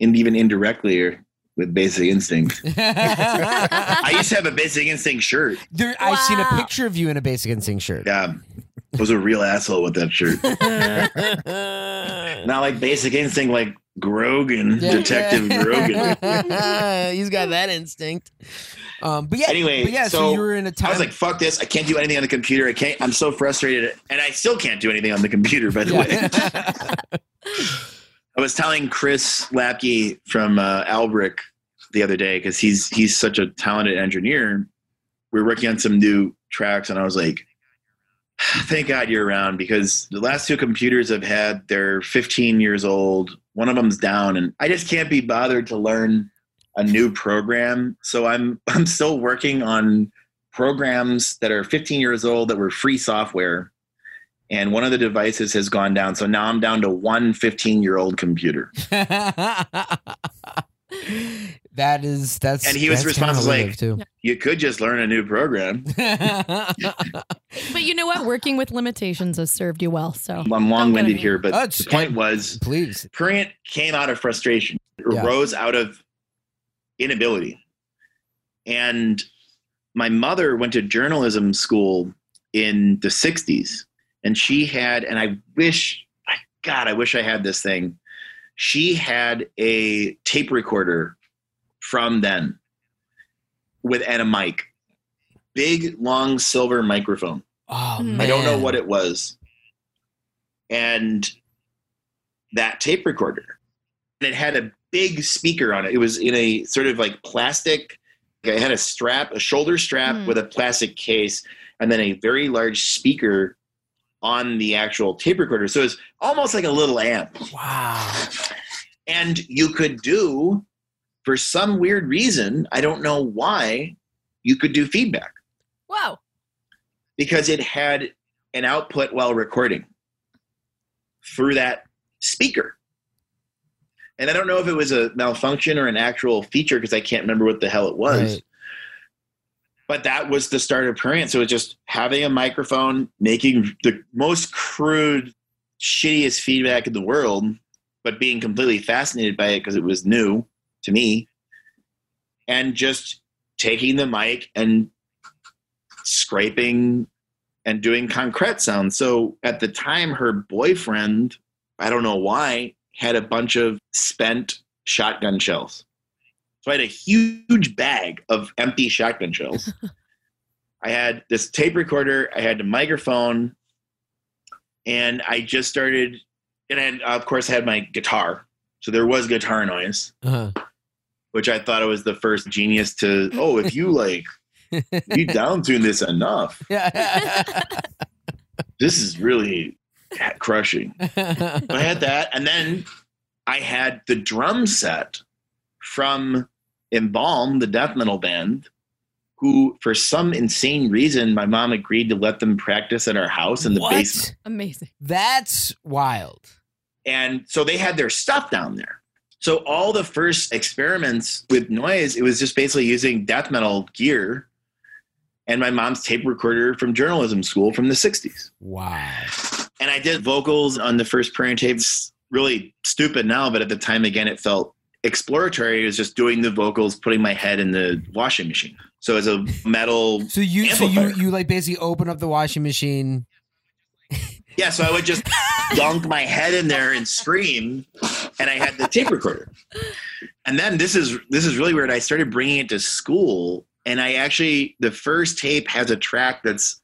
S4: and even indirectly, or with Basic Instinct, I used to have a Basic Instinct shirt.
S1: there, I've seen a picture of you in a Basic Instinct shirt.
S4: Yeah, I was a real asshole with that shirt. Not like Basic Instinct, like Grogan,
S1: Yeah.
S4: Detective Grogan.
S1: He's got that instinct. Um, but yeah,
S4: Anyway,
S1: but yeah. So,
S4: so
S1: you were in a time.
S4: I was like, "Fuck this! I can't do anything on the computer. I can't. I'm so frustrated, and I still can't do anything on the computer." By the way, I was telling Chris Lapke from uh, Albrick the other day because he's he's such a talented engineer. We were working on some new tracks, and I was like, "Thank God you're around," because the last two computers I've had, they're 15 years old. One of them's down, and I just can't be bothered to learn a new program. So I'm I'm still working on programs that are 15 years old that were free software. And one of the devices has gone down. So now I'm down to one 15 year old computer.
S1: that is that's
S4: And he was
S1: that's
S4: responsible like-
S1: too.
S4: You could just learn a new program.
S3: But you know what? Working with limitations has served you well. So
S4: I'm long winded here, but
S1: Oh,
S4: the point was
S1: Please.
S4: Prurient came out of frustration,
S1: Yeah.
S4: arose out of inability. And my mother went to journalism school in the 60s, and she had, and I wish, God, I wish I had this thing. She had a tape recorder from then with and a mic, big, long silver microphone.
S1: Oh,
S3: Hmm.
S1: man.
S4: I don't know what it was. And that tape recorder. And it had a big speaker on it. It was in a sort of like plastic, it had a strap, a shoulder strap
S3: Hmm.
S4: with a plastic case, and then a very large speaker on the actual tape recorder. So it's almost like a little amp.
S1: Wow.
S4: And you could do, for some weird reason, I don't know why, you could do feedback
S3: wow.
S4: because it had an output while recording through that speaker. And I don't know if it was a malfunction or an actual feature because I can't remember what the hell it was.
S1: Right.
S4: But that was the start of Prurient. So it's just having a microphone, making the most crude, shittiest feedback in the world, but being completely fascinated by it because it was new to me. And just taking the mic and scraping and doing concrete sounds. So at the time, her boyfriend, I don't know why, had a bunch of spent shotgun shells. So I had a huge bag of empty shotgun shells. I had this tape recorder, I had the microphone, and I just started, and I had, of course, I had my guitar. So there was guitar noise,
S1: Uh-huh.
S4: Which I thought I was the first genius to, oh, if you like, you down tune this enough,
S1: Yeah.
S4: this is really crushing. I had that, and then I had the drum set from Embalm, the death metal band, who, for some insane reason, my mom agreed to let them practice at our house in the
S1: What?
S4: basement.
S3: Amazing.
S1: That's wild.
S4: And so they had their stuff down there. So all the first experiments with noise, it was just basically using death metal gear and my mom's tape recorder from journalism school from the 60s.
S1: Wow.
S4: and I did vocals on the first Prurient tapes. Really stupid now, but at the time, again, it felt exploratory. It was just doing the vocals, putting my head in the washing machine. So as a metal,
S1: So you so you you like basically open up the washing machine.
S4: Yeah. So I would just dunk my head in there and scream, and I had the tape recorder. And then this is this is really weird. I started bringing it to school, and I actually the first tape has a track that's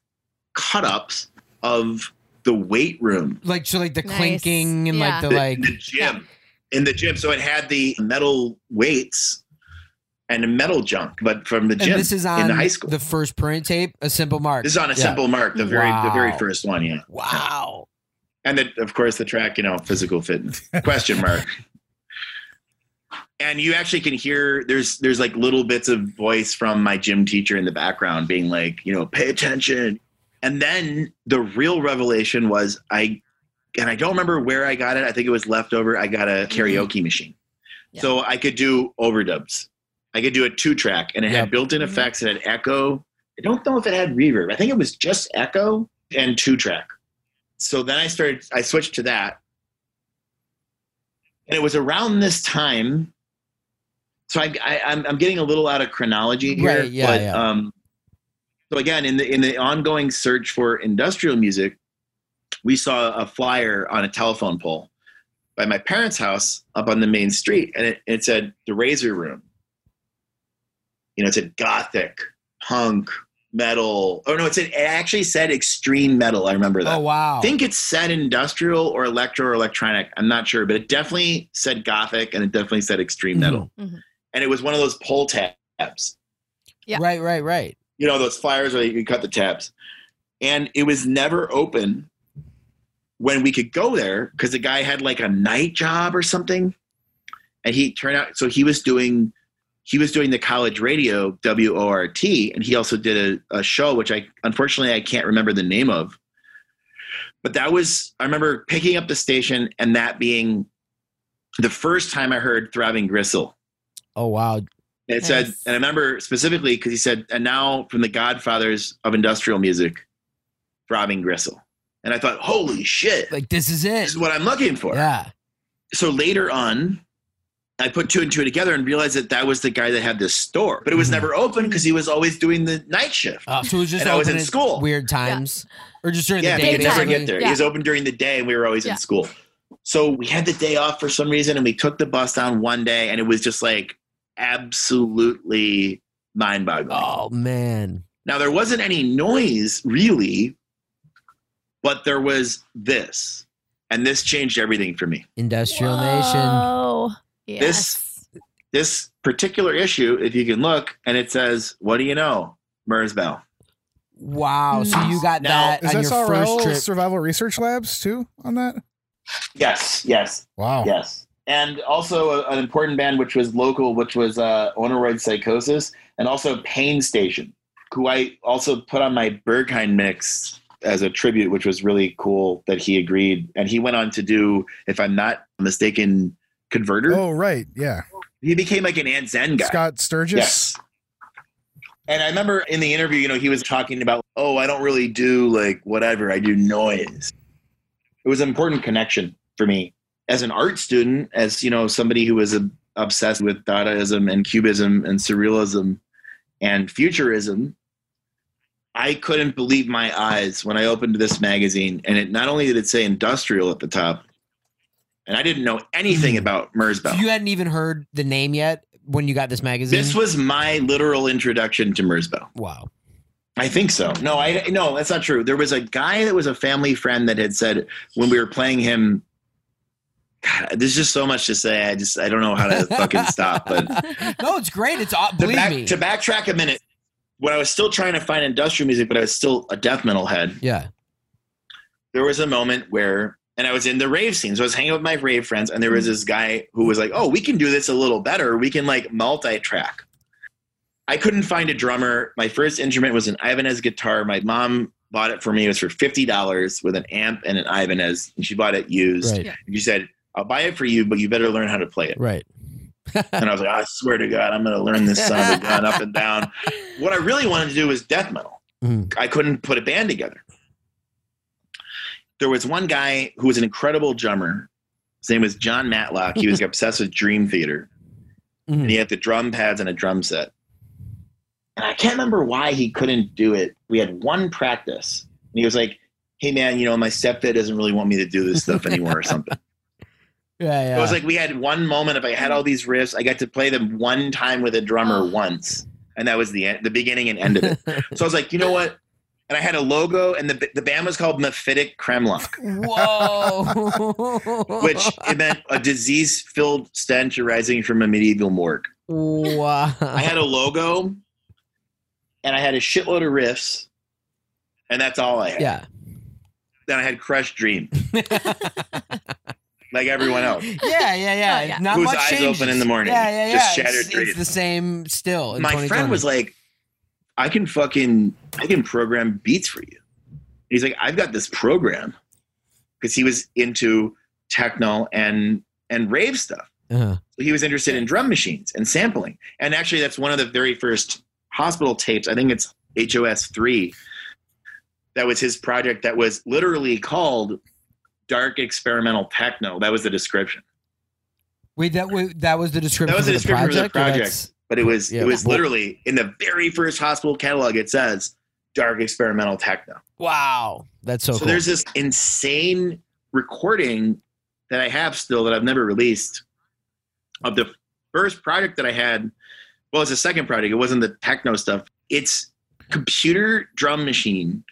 S4: cut ups of the weight room
S1: Like so like the
S3: Nice.
S1: clinking and like the
S4: the,
S1: like
S4: the gym in the gym so it had the metal weights and metal junk but from the
S1: and
S4: gym
S1: this is on
S4: in the high school.
S1: the first Prurient tape, a simple mark.
S4: this is on a
S1: Yeah.
S4: simple mark the very the very first one yeah.
S1: Wow.
S4: and then of course the track you know physical fitness question mark. And you actually can hear there's there's like little bits of voice from my gym teacher in the background being like you know pay attention. And then the real revelation was i and i don't remember where i got it. I think it was leftover i got a mm-hmm. karaoke machine.
S3: Yeah.
S4: so i could do overdubs i could do a two track and it
S1: Yep.
S4: had built-in
S3: Mhm.
S4: effects it had echo i don't know if it had reverb i think it was just echo and two track so then i started i switched to that and it was around this time so I, I I'm, I'm getting a little out of chronology here
S1: Right, yeah,
S4: but
S1: yeah.
S4: um so again in the in the ongoing search for industrial music we saw a flyer on a telephone pole by my parents house up on the main street and it, it said the razor room you know it said gothic punk metal oh no it said it actually said extreme metal i remember that
S1: Oh wow.
S4: I think it said industrial or electro or electronic. I'm not sure, but it definitely said gothic and it definitely said extreme
S1: Mhm.
S4: metal.
S3: Mhm.
S4: And it was one of those pull tabs.
S3: Yeah.
S1: Right, right, right.
S4: You know, those flyers where you can cut the tabs. And it was never open when we could go there because the guy had like a night job or something. And he turned out so he was doing he was doing the college radio WORT and he also did a, a show which I unfortunately I can't remember the name of. But that was I remember picking up the station and that being the first time I heard Throbbing Gristle.
S1: Oh wow.
S4: And it said, and I remember specifically because he said, and now from the Godfathers of industrial music, Throbbing Gristle. And I thought, holy shit,
S1: Like this is it.
S4: this is what I'm looking for.
S1: Yeah.
S4: So later on, I put two and two together and realized that that was the guy that had this store, but it was
S1: Mhm.
S4: never open because he was always doing the night shift.
S1: Oh, so it was just
S4: And I was in school.
S1: weird times, or just during
S4: yeah,
S1: the
S4: we
S1: day.
S4: could never get there.
S3: Yeah.
S4: He was open during the day, and we were always
S3: Yeah.
S4: in school. So we had the day off for some reason, and we took the bus down one day, and it was just like absolutely mind-boggling.
S1: Oh man.
S4: Now there wasn't any noise really, but there was this, and this changed everything for me.
S1: Industrial Nation.
S3: Yes.
S4: This- This particular issue, if you can look, and it says, "What do you know, Merzbow?"
S1: Wow. So you got
S4: Now,
S1: that
S2: Is
S1: on your first
S2: SRL
S1: trip.
S2: Survival Research Labs too on that?
S4: Yes, yes,
S2: Wow.
S4: yes. And also a, an important band, which was local, which was uh, Oneiroid Psychosis, and also Pain Station, who I also put on my Berghain mix as a tribute, which was really cool that he agreed. And he went on to do, if I'm not mistaken, Converter.
S2: Oh right, yeah.
S4: He became like an Ant Zen guy.
S2: Scott Sturgis.
S4: Yes. And I remember in the interview, you know, he was talking about, oh, I don't really do like whatever, I do noise. It was an important connection for me as an art student, as, you know, somebody who was uh, obsessed with Dadaism and Cubism and Surrealism and Futurism. I couldn't believe my eyes when I opened this magazine, and it not only did it say industrial at the top, and I didn't know anything mm-hmm. about
S1: So
S4: Merzbow.
S1: you hadn't even heard the name yet when you got this magazine.
S4: This was my literal introduction to Merzbow.
S1: wow.
S4: I think so. No, I no, that's not true. There was a guy that was a family friend that had said when we were playing him. God, there's just so much to say. I just I don't know how to fucking stop. But
S1: No, it's great. It's aw-
S4: to,
S1: believe
S4: back,
S1: me.
S4: to backtrack a minute, when I was still trying to find industrial music, but I was still a death metal head.
S1: yeah.
S4: There was a moment where, and I was in the rave scene, so I was hanging with my rave friends, and there was this guy who was like, "Oh, we can do this a little better. We can like multi-track." I couldn't find a drummer. My first instrument was an Ibanez guitar. My mom bought it for me. It was for fifty dollars with an amp and an Ibanez, and she bought it used.
S1: Right.
S3: Yeah.
S4: And she said, "I'll buy it for you, but you better learn how to play it."
S1: Right.
S4: And I was like, "I swear to God, I'm going to learn this son of a gun up and down." What I really wanted to do was death metal.
S1: Mhm.
S4: I couldn't put a band together. There was one guy who was an incredible drummer. His name was John Matlock. He was obsessed with Dream Theater
S1: Mhm.
S4: and he had the drum pads and a drum set. And I can't remember why he couldn't do it. We had one practice, and he was like, "Hey man, you know my stepdad doesn't really want me to do this stuff anymore or something."
S1: Yeah, yeah.
S4: It was like we had one moment. If I had all these riffs, I got to play them one time with a drummer
S3: Oh.
S4: once, and that was the end, the beginning and end of it. so I was like, you know what? And I had a logo, and the the band was called Mephitic Kremlock,
S1: Whoa.
S4: which it meant a disease-filled stench arising from a medieval morgue.
S1: wow.
S4: I had a logo and I had a shitload of riffs, and that's all I had.
S1: yeah.
S4: Then I had Crushed Dream, like everyone else.
S1: Yeah, yeah, yeah.
S3: Oh, yeah.
S1: Not
S4: Whose
S1: much
S4: eyes
S1: changes.
S4: open in the morning,
S1: Yeah, yeah, yeah.
S4: just shattered
S1: it's,
S4: dreams.
S1: it's the same still. in
S4: My friend was like, I can fucking, I can program beats for you. He's like, I've got this program because he was into techno and and rave stuff.
S1: uh-huh.
S4: So he was interested in drum machines and sampling. And actually, that's one of the very first hospital tapes. I think it's HOS 3. That was his project that was literally called Dark Experimental Techno. That was the description.
S1: Wait, that was that was the description.
S4: That was the
S1: for
S4: description for the
S1: project. Or
S4: project.
S1: that's-
S4: But it was
S1: Yeah.
S4: it was literally in the very first hospital catalog, it says Dark Experimental Techno.
S1: Wow, that's so,
S4: So,
S1: cool.
S4: there's this insane recording that I have still that I've never released of the first project that I had. Well, it's a second project. It wasn't the techno stuff. It's computer drum machine,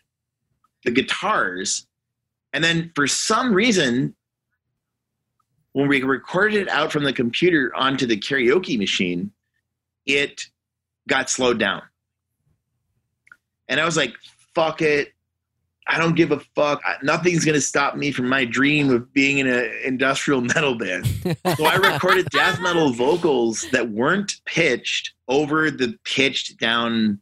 S4: the guitars, and then for some reason, when we recorded it out from the computer onto the karaoke machine, it got slowed down. And I was like, fuck it. I don't give a fuck. Nothing's going to stop me from my dream of being in an industrial metal band. So I recorded death metal vocals that weren't pitched over the pitched down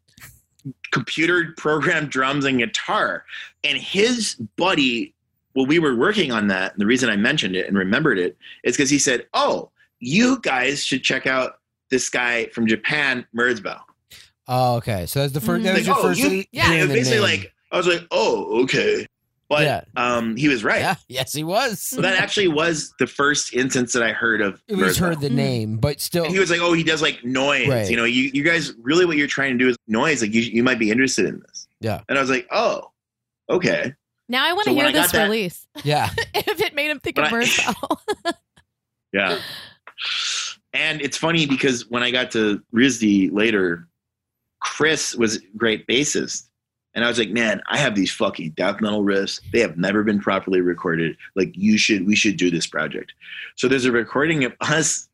S4: computer programmed drums and guitar. And his buddy, well, we were working on that. And the reason I mentioned it and remembered it is because he said, Oh, you guys should check out this guy from Japan, Merzbow.
S1: oh, okay. So that's the first. That was
S4: Like,
S1: your
S4: oh,
S1: first.
S4: you-
S3: yeah,
S4: It basically
S1: name.
S4: like, I was like, oh, okay. But
S1: Yeah.
S4: um, he was right.
S1: Yeah. Yes, he was.
S4: So that actually was the first instance that I heard of.
S1: It was
S4: Mirza.
S1: heard the name, but still.
S4: And he was like, "Oh, he does like noise.
S1: Right.
S4: You know, you, you guys really what you're trying to do is noise. Like you, you might be interested in this."
S1: Yeah.
S4: And I was like, "Oh, okay."
S3: Now I want to
S4: when
S3: hear
S4: I got
S3: this
S4: that-
S3: release.
S1: yeah.
S3: if it made him think
S4: When
S3: of
S4: I-
S3: Merzbow.
S4: Yeah. and it's funny because when I got to RISD later, Chris was a great bassist. And I was like, man, I have these fucking death metal riffs. They have never been properly recorded. Like, you should, we should do this project. So there's a recording of us.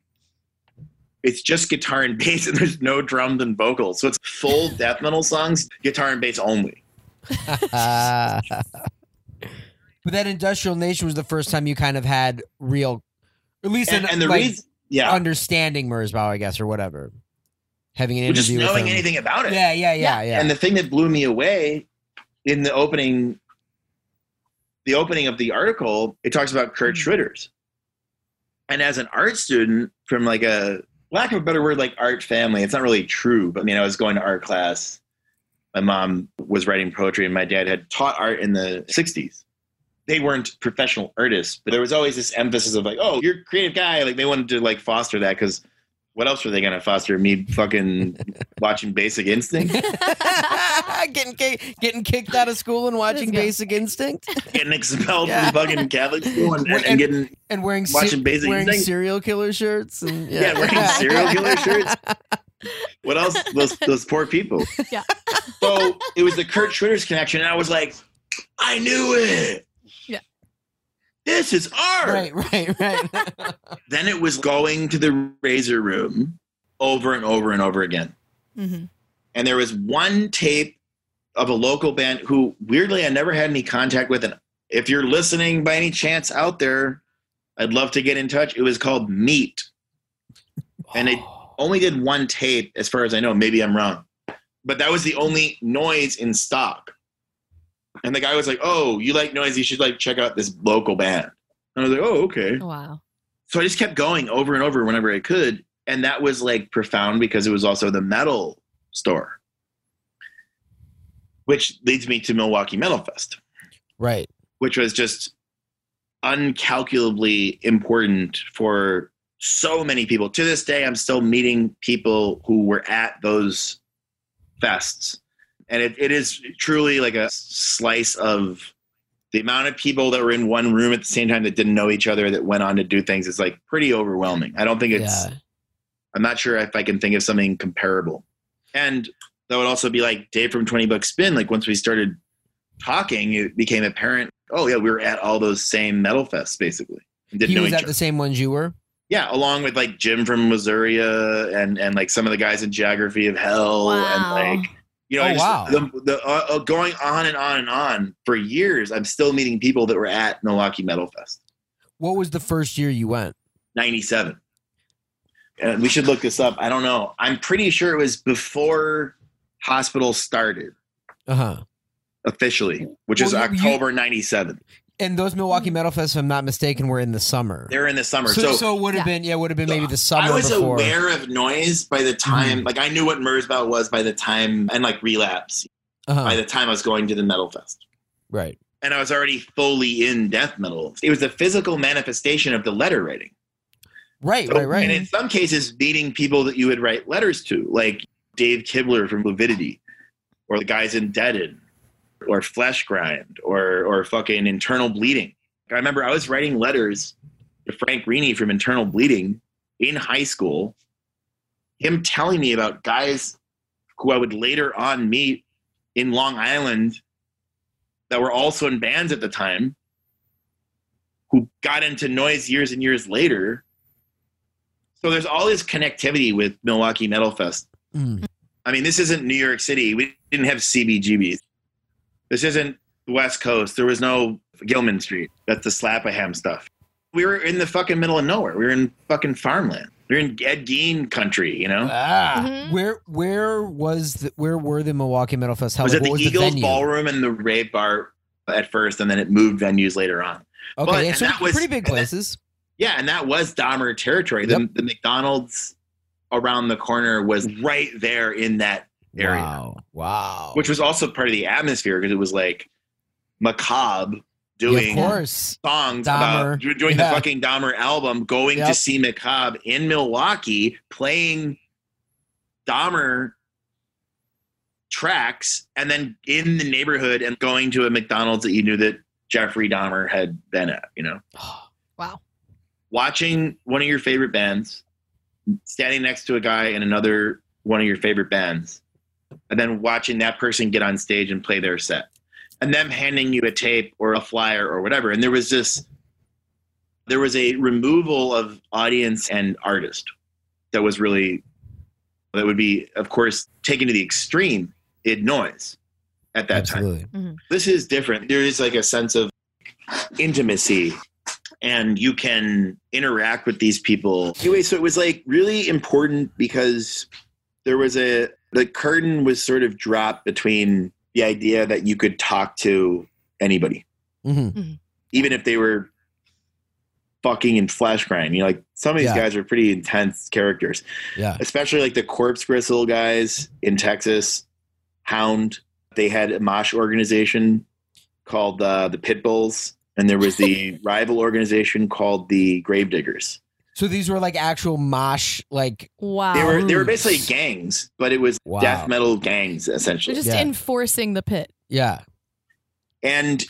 S4: It's just guitar and bass, and there's no drums and vocals. So it's full death metal songs, guitar and bass only.
S1: but that industrial nation was the first time you kind of had real, at least
S4: And,
S1: an,
S4: and the
S1: like,
S4: reason, yeah,
S1: understanding Merzbow, I guess, or whatever. Having an
S4: just
S1: interview with
S4: knowing anything about it.
S1: Yeah, yeah, yeah, yeah.
S4: And the thing that blew me away in the opening, the opening of the article, it talks about Kurt hmm. Schwitters. And as an art student from like a lack of a better word, like art family, it's not really true, but I mean, I was going to art class. My mom was writing poetry, and my dad had taught art in the 60s. They weren't professional artists, but there was always this emphasis of like, oh, you're a creative guy. Like they wanted to like foster that because what else were they gonna foster? Me fucking watching Basic Instinct,
S1: getting kick, getting kicked out of school and watching Basic Instinct
S4: getting expelled
S1: Yeah.
S4: from fucking Catholic school, and, and,
S1: And-
S4: and getting
S1: and wearing se-
S4: Watching Basic
S1: wearing
S4: Instinct?
S1: serial killer shirts and
S4: Yeah, wearing serial killer shirts. what else? Those those poor people.
S3: Yeah.
S4: So it was the Kurt Schwitters connection, and I was like, I knew it.
S3: Yeah.
S4: This is art.
S1: Right, right, right.
S4: Then it was going to the razor room over and over and over again.
S3: Mhm.
S4: and there was one tape of a local band who weirdly I never had any contact with. And if you're listening by any chance out there, I'd love to get in touch. It was called Meat, and it only did one tape, as far as I know. Maybe I'm wrong, but that was the only noise in stock. And the guy was like, "Oh, you like noise? You should like check out this local band." And I was like, "Oh, okay."
S3: Wow.
S4: so I just kept going over and over whenever I could. And that was like profound because it was also the metal store, which leads me to Milwaukee Metal Fest,
S1: right.
S4: which was just uncalculably important for so many people. To this day, I'm still meeting people who were at those fests. And it, it is truly like a slice of the amount of people that were in one room at the same time that didn't know each other that went on to do things is like pretty overwhelming. I don't think it's
S1: yeah.
S4: I'm not sure if I can think of something comparable. And that would also be like Dave from 20 Buck Spin. Like once we started talking, it became apparent, oh yeah, we were at all those same metal fests basically. And didn't
S1: He
S4: know
S1: was
S4: each
S1: at
S4: other.
S1: the same ones you were.
S4: yeah, along with like Jim from Missouri uh, and and like some of the guys in Geography of Hell
S3: Wow.
S4: and like you know,
S1: Oh,
S4: just
S1: wow.
S4: the, the uh, uh, going on and on and on for years. I'm still meeting people that were at Milwaukee Metal Fest.
S1: What was the first year you went?
S4: 97. And we should look this up. I don't know. I'm pretty sure it was before hospital started
S1: Uh huh.
S4: officially, which is
S1: Well, you-
S4: October 97.
S1: And those Milwaukee Metal Fests, if I'm not mistaken, were in the summer.
S4: They're in the summer.
S1: so,
S4: So,
S1: so it would have
S3: Yeah.
S1: been yeah, would have been maybe the summer
S4: I was
S1: before.
S4: aware of noise by the time,
S1: Mhm.
S4: like I knew what Merzbow was by the time, and like relapse
S1: Uh-huh.
S4: by the time I was going to the Metal Fest.
S1: right.
S4: And I was already fully in death metal. It was the physical manifestation of the letter writing.
S1: Right,
S4: So-
S1: right, right.
S4: And in some cases, meeting people that you would write letters to, like Dave Kibler from Lividity, or the guys in Deaded, or Fleshgrind, or or fucking Internal Bleeding. I remember I was writing letters to Frank Rini from Internal Bleeding in high school, him telling me about guys who I would later on meet in Long Island that were also in bands at the time, who got into noise years and years later. So there's all this connectivity with Milwaukee Metal Fest.
S1: Mm.
S4: I mean, this isn't New York City. We didn't have CBGBs. This isn't the West Coast. There was no Gilman Street. That's the Slap-a-Ham stuff. We were in the fucking middle of nowhere. We were in fucking farmland. We were in Ed Gein country, you know?
S1: Ah,
S3: Mhm.
S1: where where was the, where were the Milwaukee Metal Fest? How
S4: was
S1: like,
S4: it the
S1: was
S4: Eagles
S1: venue?
S4: Ballroom and the Rave Bar at first, and then it moved venues later on.
S1: Okay,
S4: But-
S1: yeah,
S4: and
S1: so
S4: that was-
S1: pretty big
S4: and that-
S1: places.
S4: Yeah, and that was Dahmer territory. The, the McDonald's around the corner was right there in that area,
S1: Wow. Wow.
S4: which was also part of the atmosphere because it was like macabre
S1: Yeah,
S4: doing
S1: course.
S4: songs
S1: Dahmer.
S4: about doing
S1: Yeah.
S4: the fucking Dahmer album, going
S1: Yep.
S4: to see Macabre in Milwaukee, playing Dahmer tracks, and then in the neighborhood and going to a McDonald's that you knew that Jeffrey Dahmer had been at, you know,
S3: Wow.
S4: watching one of your favorite bands, standing next to a guy in another one of your favorite bands, and then watching that person get on stage and play their set, and them handing you a tape or a flyer or whatever. And there was this, there was a removal of audience and artist that was really, that would be, of course, taken to the extreme in noise at that time
S1: Absolutely. Mm-hmm.
S4: this is different. There is like a sense of intimacy and you can interact with these people. Anyway, so it was like really important because there was a the curtain was sort of dropped between the idea that you could talk to anybody,
S1: hmm
S4: even if they were fucking in fleshgrind. You know, like some of these
S1: Yeah.
S4: guys are pretty intense characters
S1: Yeah.
S4: especially like the corpse bristle guys in Texas, Hound. They had a mosh organization called uh, the Pit Bulls, and there was the rival organization called the Gravediggers.
S1: So these were like actual mosh, like
S3: Wow.
S4: They were they were basically gangs, but it was
S1: Wow.
S4: death metal gangs
S3: They're
S4: essentially.
S3: just
S1: Yeah.
S3: enforcing the pit.
S1: yeah.
S4: And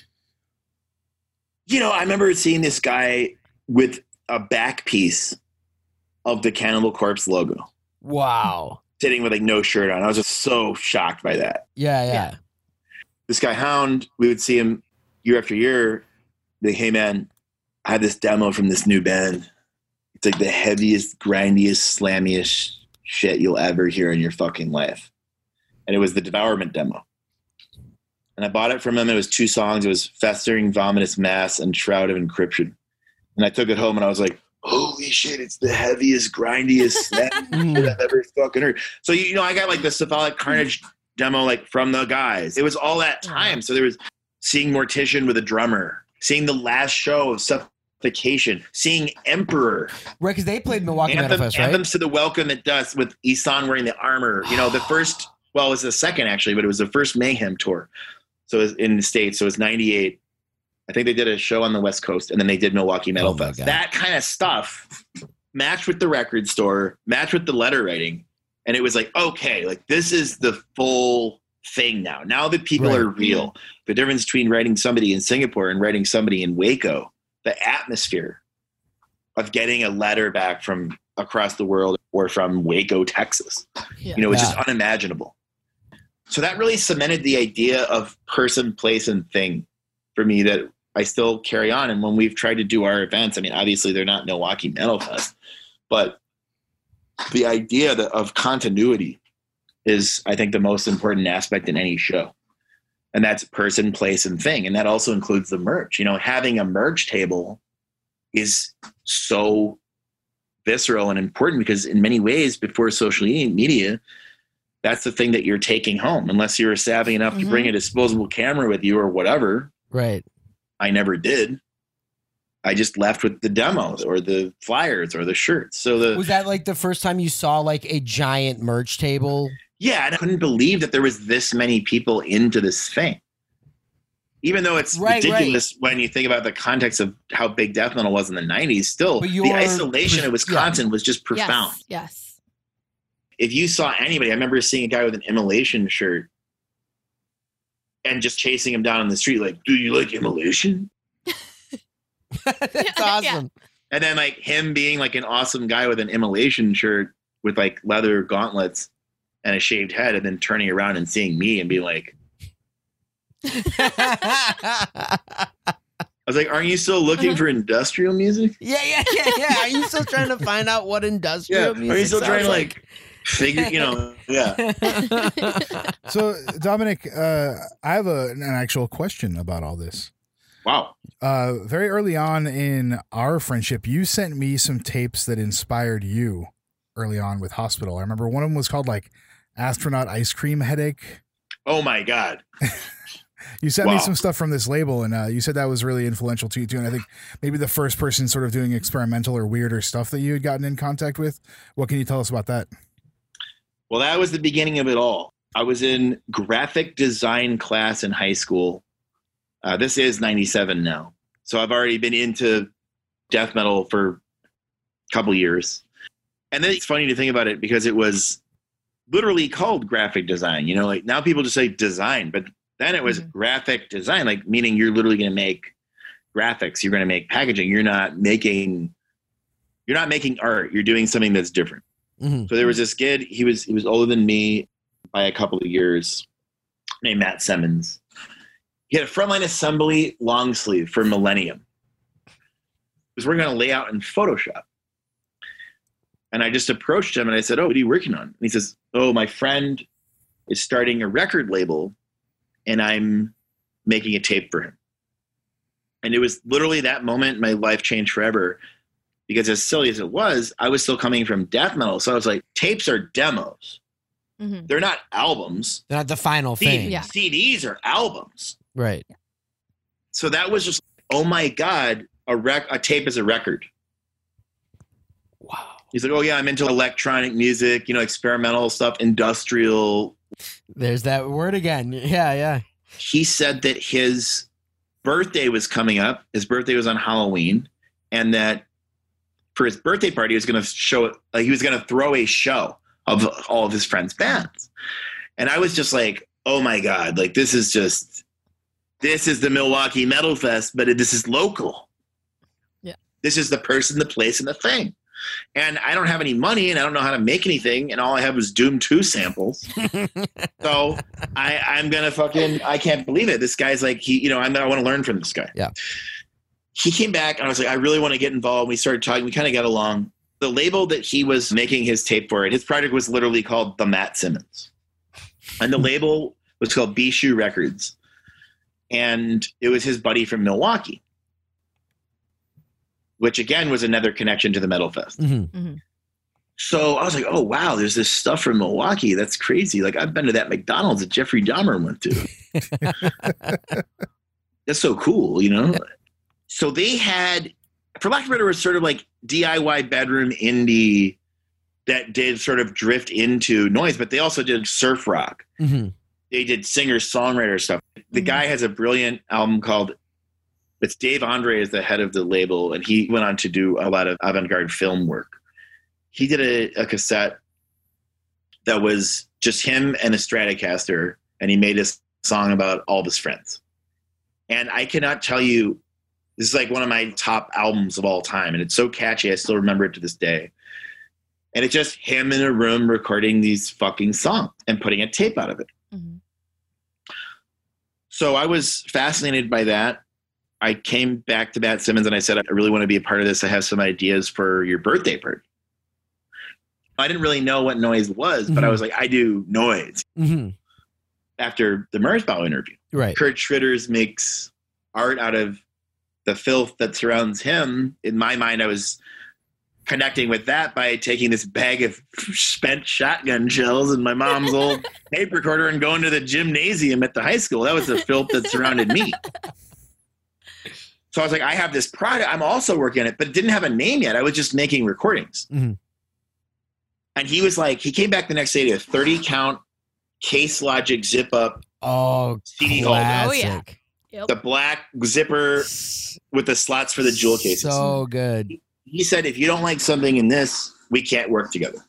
S4: you know, I remember seeing this guy with a back piece of the Cannibal Corpse logo,
S1: Wow.
S4: sitting with like no shirt on. I was just so shocked by that.
S1: Yeah, yeah.
S3: Yeah.
S4: this guy Hound, we would see him year after year. Like, hey man, I have this demo from this new band. It's like the heaviest, grindiest, slammiest shit you'll ever hear in your fucking life. And it was the Devourment demo. And I bought it from him. It was two songs. It was Festering Vomitous Mass and Shroud of Encryption. And I took it home and I was like, holy shit, it's the heaviest, grindiest, shit I've ever fucking heard. So you know, I got like the Cephalic Carnage demo like from the guys. It was all that time. So there was seeing Mortician with a drummer, seeing the last show of Suffocation, seeing Emperor,
S1: Right, because they played Milwaukee
S4: Anthem,
S1: Metal Fest, right?
S4: Anthems to the Welkin at Dusk with Ihsahn wearing the armor. You know, the first, well, it was the second actually, but it was the first Mayhem tour. So it was in the States. So it was 98. I think they did a show on the West Coast and then they did Milwaukee Metal
S1: Oh
S4: Fest. That kind of stuff matched with the record store, matched with the letter writing. And it was like, okay, like this is the full thing now. Now that people
S1: Right.
S4: are real, the difference between writing somebody in Singapore and writing somebody in Waco, the atmosphere of getting a letter back from across the world or from Waco, Texas.
S3: Yeah.
S4: You know, it's
S1: Yeah.
S4: just unimaginable. So that really cemented the idea of person, place, and thing for me that I still carry on. And when we've tried to do our events, I mean, obviously they're not Milwaukee Metal Fest, but the idea of continuity is, I think, the most important aspect in any show. And that's person, place, and thing. And that also includes the merch. You know, having a merch table is so visceral and important because in many ways before social media that's the thing that you're taking home unless you're savvy enough to
S3: Mhm.
S4: bring a disposable camera with you or whatever
S1: right.
S4: i never did i just left with the demos or the flyers or the shirts so the
S1: Was that like the first time you saw like a giant merch table?
S4: Yeah and i couldn't believe that there was this many people into this thing even though it's
S1: Right,
S4: ridiculous when you think about the context of how big death metal was in the 90s still
S1: But
S4: the isolation of
S1: pers- yeah.
S4: wisconsin was just profound
S3: Yes. yes.
S4: if you saw anybody, I remember seeing a guy with an immolation shirt and just chasing him down in the street, like, do you like immolation?
S1: That's
S3: Yeah.
S1: awesome.
S4: And then like him being like an awesome guy with an immolation shirt with like leather gauntlets and a shaved head, and then turning around and seeing me and being like, I was like, aren't you still looking for industrial music?
S1: yeah, yeah, yeah. Yeah. Are you still trying to find out what industrial music
S4: Are you still trying to like figure, you know, yeah.
S2: So, Dominic, uh, I have a, an actual question about all this.
S4: Wow.
S2: Uh, very early on in our friendship, you sent me some tapes that inspired you early on with Hospital. I remember one of them was called like Astronaut Ice Cream Headache.
S4: Oh my God.
S2: You sent me some stuff from this label, and uh, you said that was really influential to you too. And I think maybe the first person sort of doing experimental or weirder stuff that you had gotten in contact with. What can you tell us about that?
S4: Well, that was the beginning of it all. I was in graphic design class in high school. Uh, this is 97 now. So I've already been into death metal for a couple years. And then it's funny to think about it because it was literally called graphic design. You know, like now people just say design, but then it was
S3: Mhm.
S4: graphic design, like meaning you're literally going to make graphics, you're going to make packaging, you're not making you're not making art, you're doing something that's different.
S1: Mhm.
S4: So there was this kid. He was he was older than me by a couple of years, named Matt Simmons. He had a frontline assembly long sleeve for Millennium. He was working on a layout in Photoshop, and I just approached him and I said, "Oh, what are you working on?" And he says, "Oh, my friend is starting a record label, and I'm making a tape for him." And it was literally that moment my life changed forever because as silly as it was, I was still coming from death metal. So I was like, tapes are demos.
S3: Mhm.
S4: They're not albums.
S1: They're not the final
S4: C-
S1: thing.
S3: Yeah.
S4: CDs are albums.
S1: Right.
S4: So that was just, oh my God, a rec a tape is a record.
S1: Wow.
S4: He's like, oh yeah, I'm into electronic music, you know, experimental stuff, industrial.
S1: There's that word again. Yeah, yeah.
S4: He said that his birthday was coming up. His birthday was on Halloween, and that for his birthday party, he was going to show like he was going to throw a show of all of his friends' bands. And I was just like, oh my god, like this is just this is the Milwaukee Metal Fest, but this is local.
S3: Yeah.
S4: This is the person, the place, and the thing. And I don't have any money and I don't know how to make anything, and all I have is Doom 2 samples. so I, I'm gonna fucking I can't believe it. This guy's like he, you know, I'm I want to learn from this guy.
S1: Yeah.
S4: He came back and I was like, I really want to get involved. We started talking, we kind of got along. The label that he was making his tape for it, his project was literally called The Matt Simmons. And the label was called B Records. And it was his buddy from Milwaukee. Which again was another connection to the Metal Fest.
S1: Mhm.
S4: So I was like, oh wow, there's this stuff from Milwaukee. That's crazy. Like I've been to that McDonald's that Jeffrey Dahmer went to. That's so cool, you know? So they had, for lack of a better word, sort of like DIY bedroom indie that did sort of drift into noise, but they also did surf rock.
S1: Mhm.
S4: They did singer songwriter stuff. The
S3: Mhm.
S4: guy has a brilliant album called it's Dave Andre is the head of the label, and he went on to do a lot of avant-garde film work. He did a, a cassette that was just him and a Stratocaster, and he made a song about all of his friends. And I cannot tell you, this is like one of my top albums of all time, and it's so catchy. I still remember it to this day. And it's just him in a room recording these fucking songs and putting a tape out of it.
S3: Mhm.
S4: So I was fascinated by that. I came back to Matt Simmons and I said, I really want to be a part of this. I have some ideas for your birthday party. I didn't really know what noise was, but I
S1: Mhm.
S4: was like, I do noise
S1: Mhm.
S4: after the Merzbow interview.
S1: Right.
S4: Kurt Schwitters makes art out of the filth that surrounds him. In my mind, I was connecting with that by taking this bag of spent shotgun shells and my mom's old tape recorder and going to the gymnasium at the high school. That was the filth that surrounded me. So I was like, I have this product. I'm also working on it, but it didn't have a name yet. I was just making recordings.
S1: Mhm.
S4: And he was like, he came back the next day to a 30 count case logic zip up
S1: Oh,
S4: CD holder.
S3: Oh, yeah.
S1: classic.
S3: Yep.
S4: the black zipper with the slots for the jewel cases.
S1: So good.
S4: he said, if you don't like something in this, we can't work together.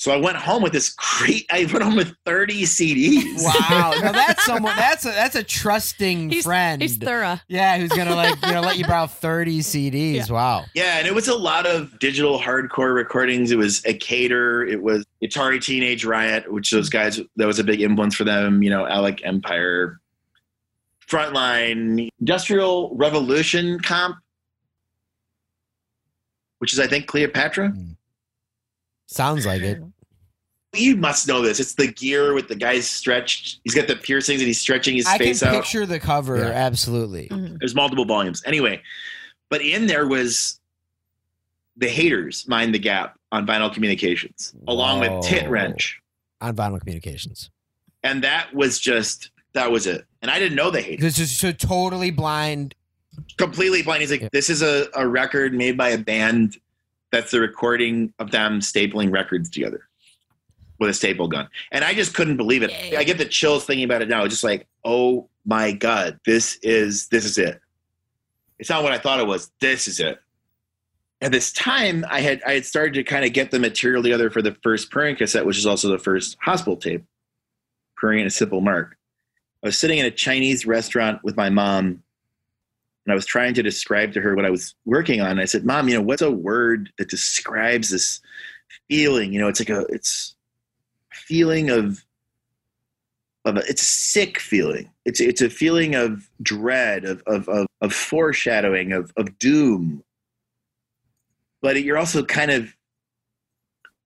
S4: So I went home with this great. I went home with 30 CDs.
S1: Wow. Now that's someone. That's a that's a trusting
S3: He's-
S1: friend.
S3: He's thorough.
S1: yeah, who's gonna like you know let you borrow thirty CDs. Wow.
S4: Yeah, and it was a lot of digital hardcore recordings. It was a cater. It was Atari Teenage Riot, which those guys that was a big influence for them. You know, Alec Empire, Frontline, Industrial Revolution comp, which is I think Cleopatra. Hmm.
S1: Sounds like it.
S4: You must know this. It's the gear with the guy's stretched. He's got the piercings and he's stretching his
S1: I can
S4: face out.
S1: picture the cover.
S2: Yeah.
S1: Absolutely.
S3: Mhm.
S4: There's multiple volumes. Anyway, but in there was the haters mind the gap on vinyl communications, along with Tit Wrench,
S1: On vinyl communications.
S4: and that was just that was it. And I didn't know the haters.
S1: This is so totally blind.
S4: Completely blind. He's like,
S1: Yeah.
S4: this is a, a record made by a band that's the recording of them stapling records together. with a staple gun. And I just couldn't believe it. I get the chills thinking about it now. It's just like, oh my God, this is this is it. It's not what I thought it was. This is it. At this time, I had I had started to kind of get the material together for the first Prurient cassette, which is also the first hospital tape, Prurient a Simple Mark. I was sitting in a Chinese restaurant with my mom, and I was trying to describe to her what I was working on. I said, "Mom, you know, what's a word that describes this feeling? You know, it's like a it's feeling of of a, it's a sick feeling. It's it's a feeling of dread, of of of, of foreshadowing, of of doom. But you're also kind of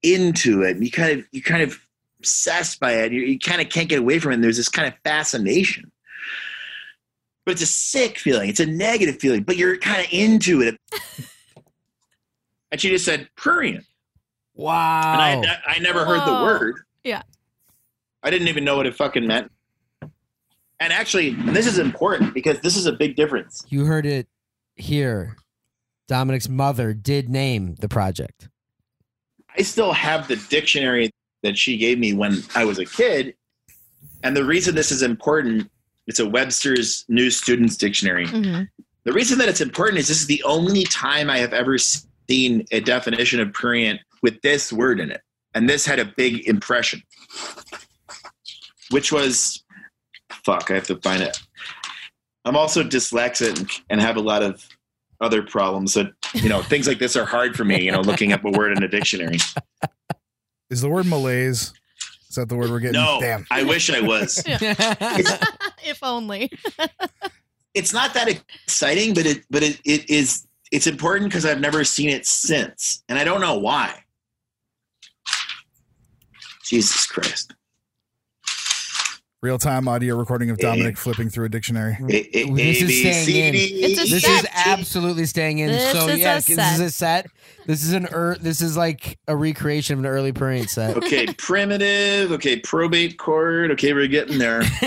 S4: into it. You kind of you kind of obsessed by it. You, you kind of can't get away from it. And there's this kind of fascination. But it's a sick feeling. It's a negative feeling. But you're kind of into it. and she just said prurient.
S1: Wow.
S4: And I, ne- I never heard the word.
S3: Yeah.
S4: I didn't even know what it fucking meant. And actually, and this is important because this is a big difference.
S1: you heard it here. Dominic's mother did name the project.
S4: I still have the dictionary that she gave me when I was a kid. And the reason this is important, it's a Webster's New Students Dictionary.
S3: Mhm.
S4: The reason that it's important is this is the only time I have ever seen a definition of prurient with this word in it. And this had a big impression, which was fuck, I have to find it. I'm also dyslexic and have a lot of other problems that, you know, things like this are hard for me, you know, looking up a word in a dictionary.
S2: Is the word malaise? Is that the word we're getting?
S4: No,
S2: Damn.
S4: I wish I was.
S3: if only.
S4: It's not that exciting, but it but it, it is it's important because I've never seen it since. And I don't know why. Jesus Christ.
S2: Real time audio recording of Dominic flipping through a dictionary.
S4: A- A-
S1: This is staying
S4: C,
S1: in.
S3: It's a
S1: this
S3: set.
S1: is absolutely staying in.
S3: This
S1: so
S3: is
S1: yeah,
S3: a
S1: this is a set. This is an er, this is like a recreation of an early Prurient set.
S4: Okay, primitive. Okay, probate court. Okay, we're getting there.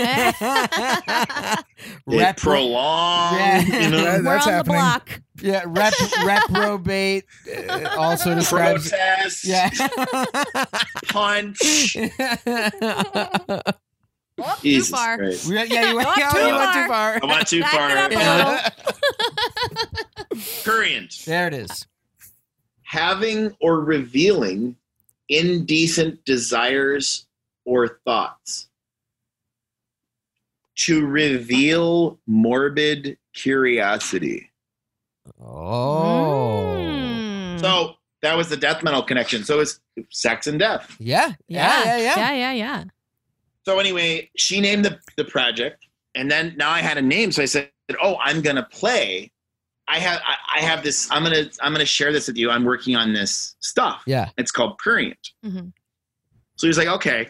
S4: Okay,
S1: Repro-
S4: prolonged.
S1: Yeah.
S4: You know,
S2: That-
S3: We're
S2: that's
S3: on
S2: happening.
S3: block.
S1: yeah, rep, reprobate uh, also describes.
S4: protest.
S1: Yeah.
S4: Punch.
S3: Oh, too far.
S4: Christ.
S1: yeah, yeah, you went,
S3: Not
S1: yeah,
S3: too
S1: you went too
S3: far.
S1: far.
S4: I went too far.
S3: it
S1: Yeah.
S4: Prurient.
S1: There it is.
S4: having or revealing indecent desires or thoughts. To reveal morbid curiosity.
S1: Oh.
S3: Mm.
S4: So that was the death metal connection. So it's sex and death.
S1: Yeah. Yeah, yeah, yeah.
S3: Yeah, yeah, yeah.
S4: So anyway, she named the, the project, and then now I had a name. So I said, "Oh, I'm gonna play. I have I, I have this. I'm gonna I'm gonna share this with you. I'm working on this stuff.
S1: Yeah.
S4: It's called Prurient.
S3: Mhm.
S4: So he's like, okay.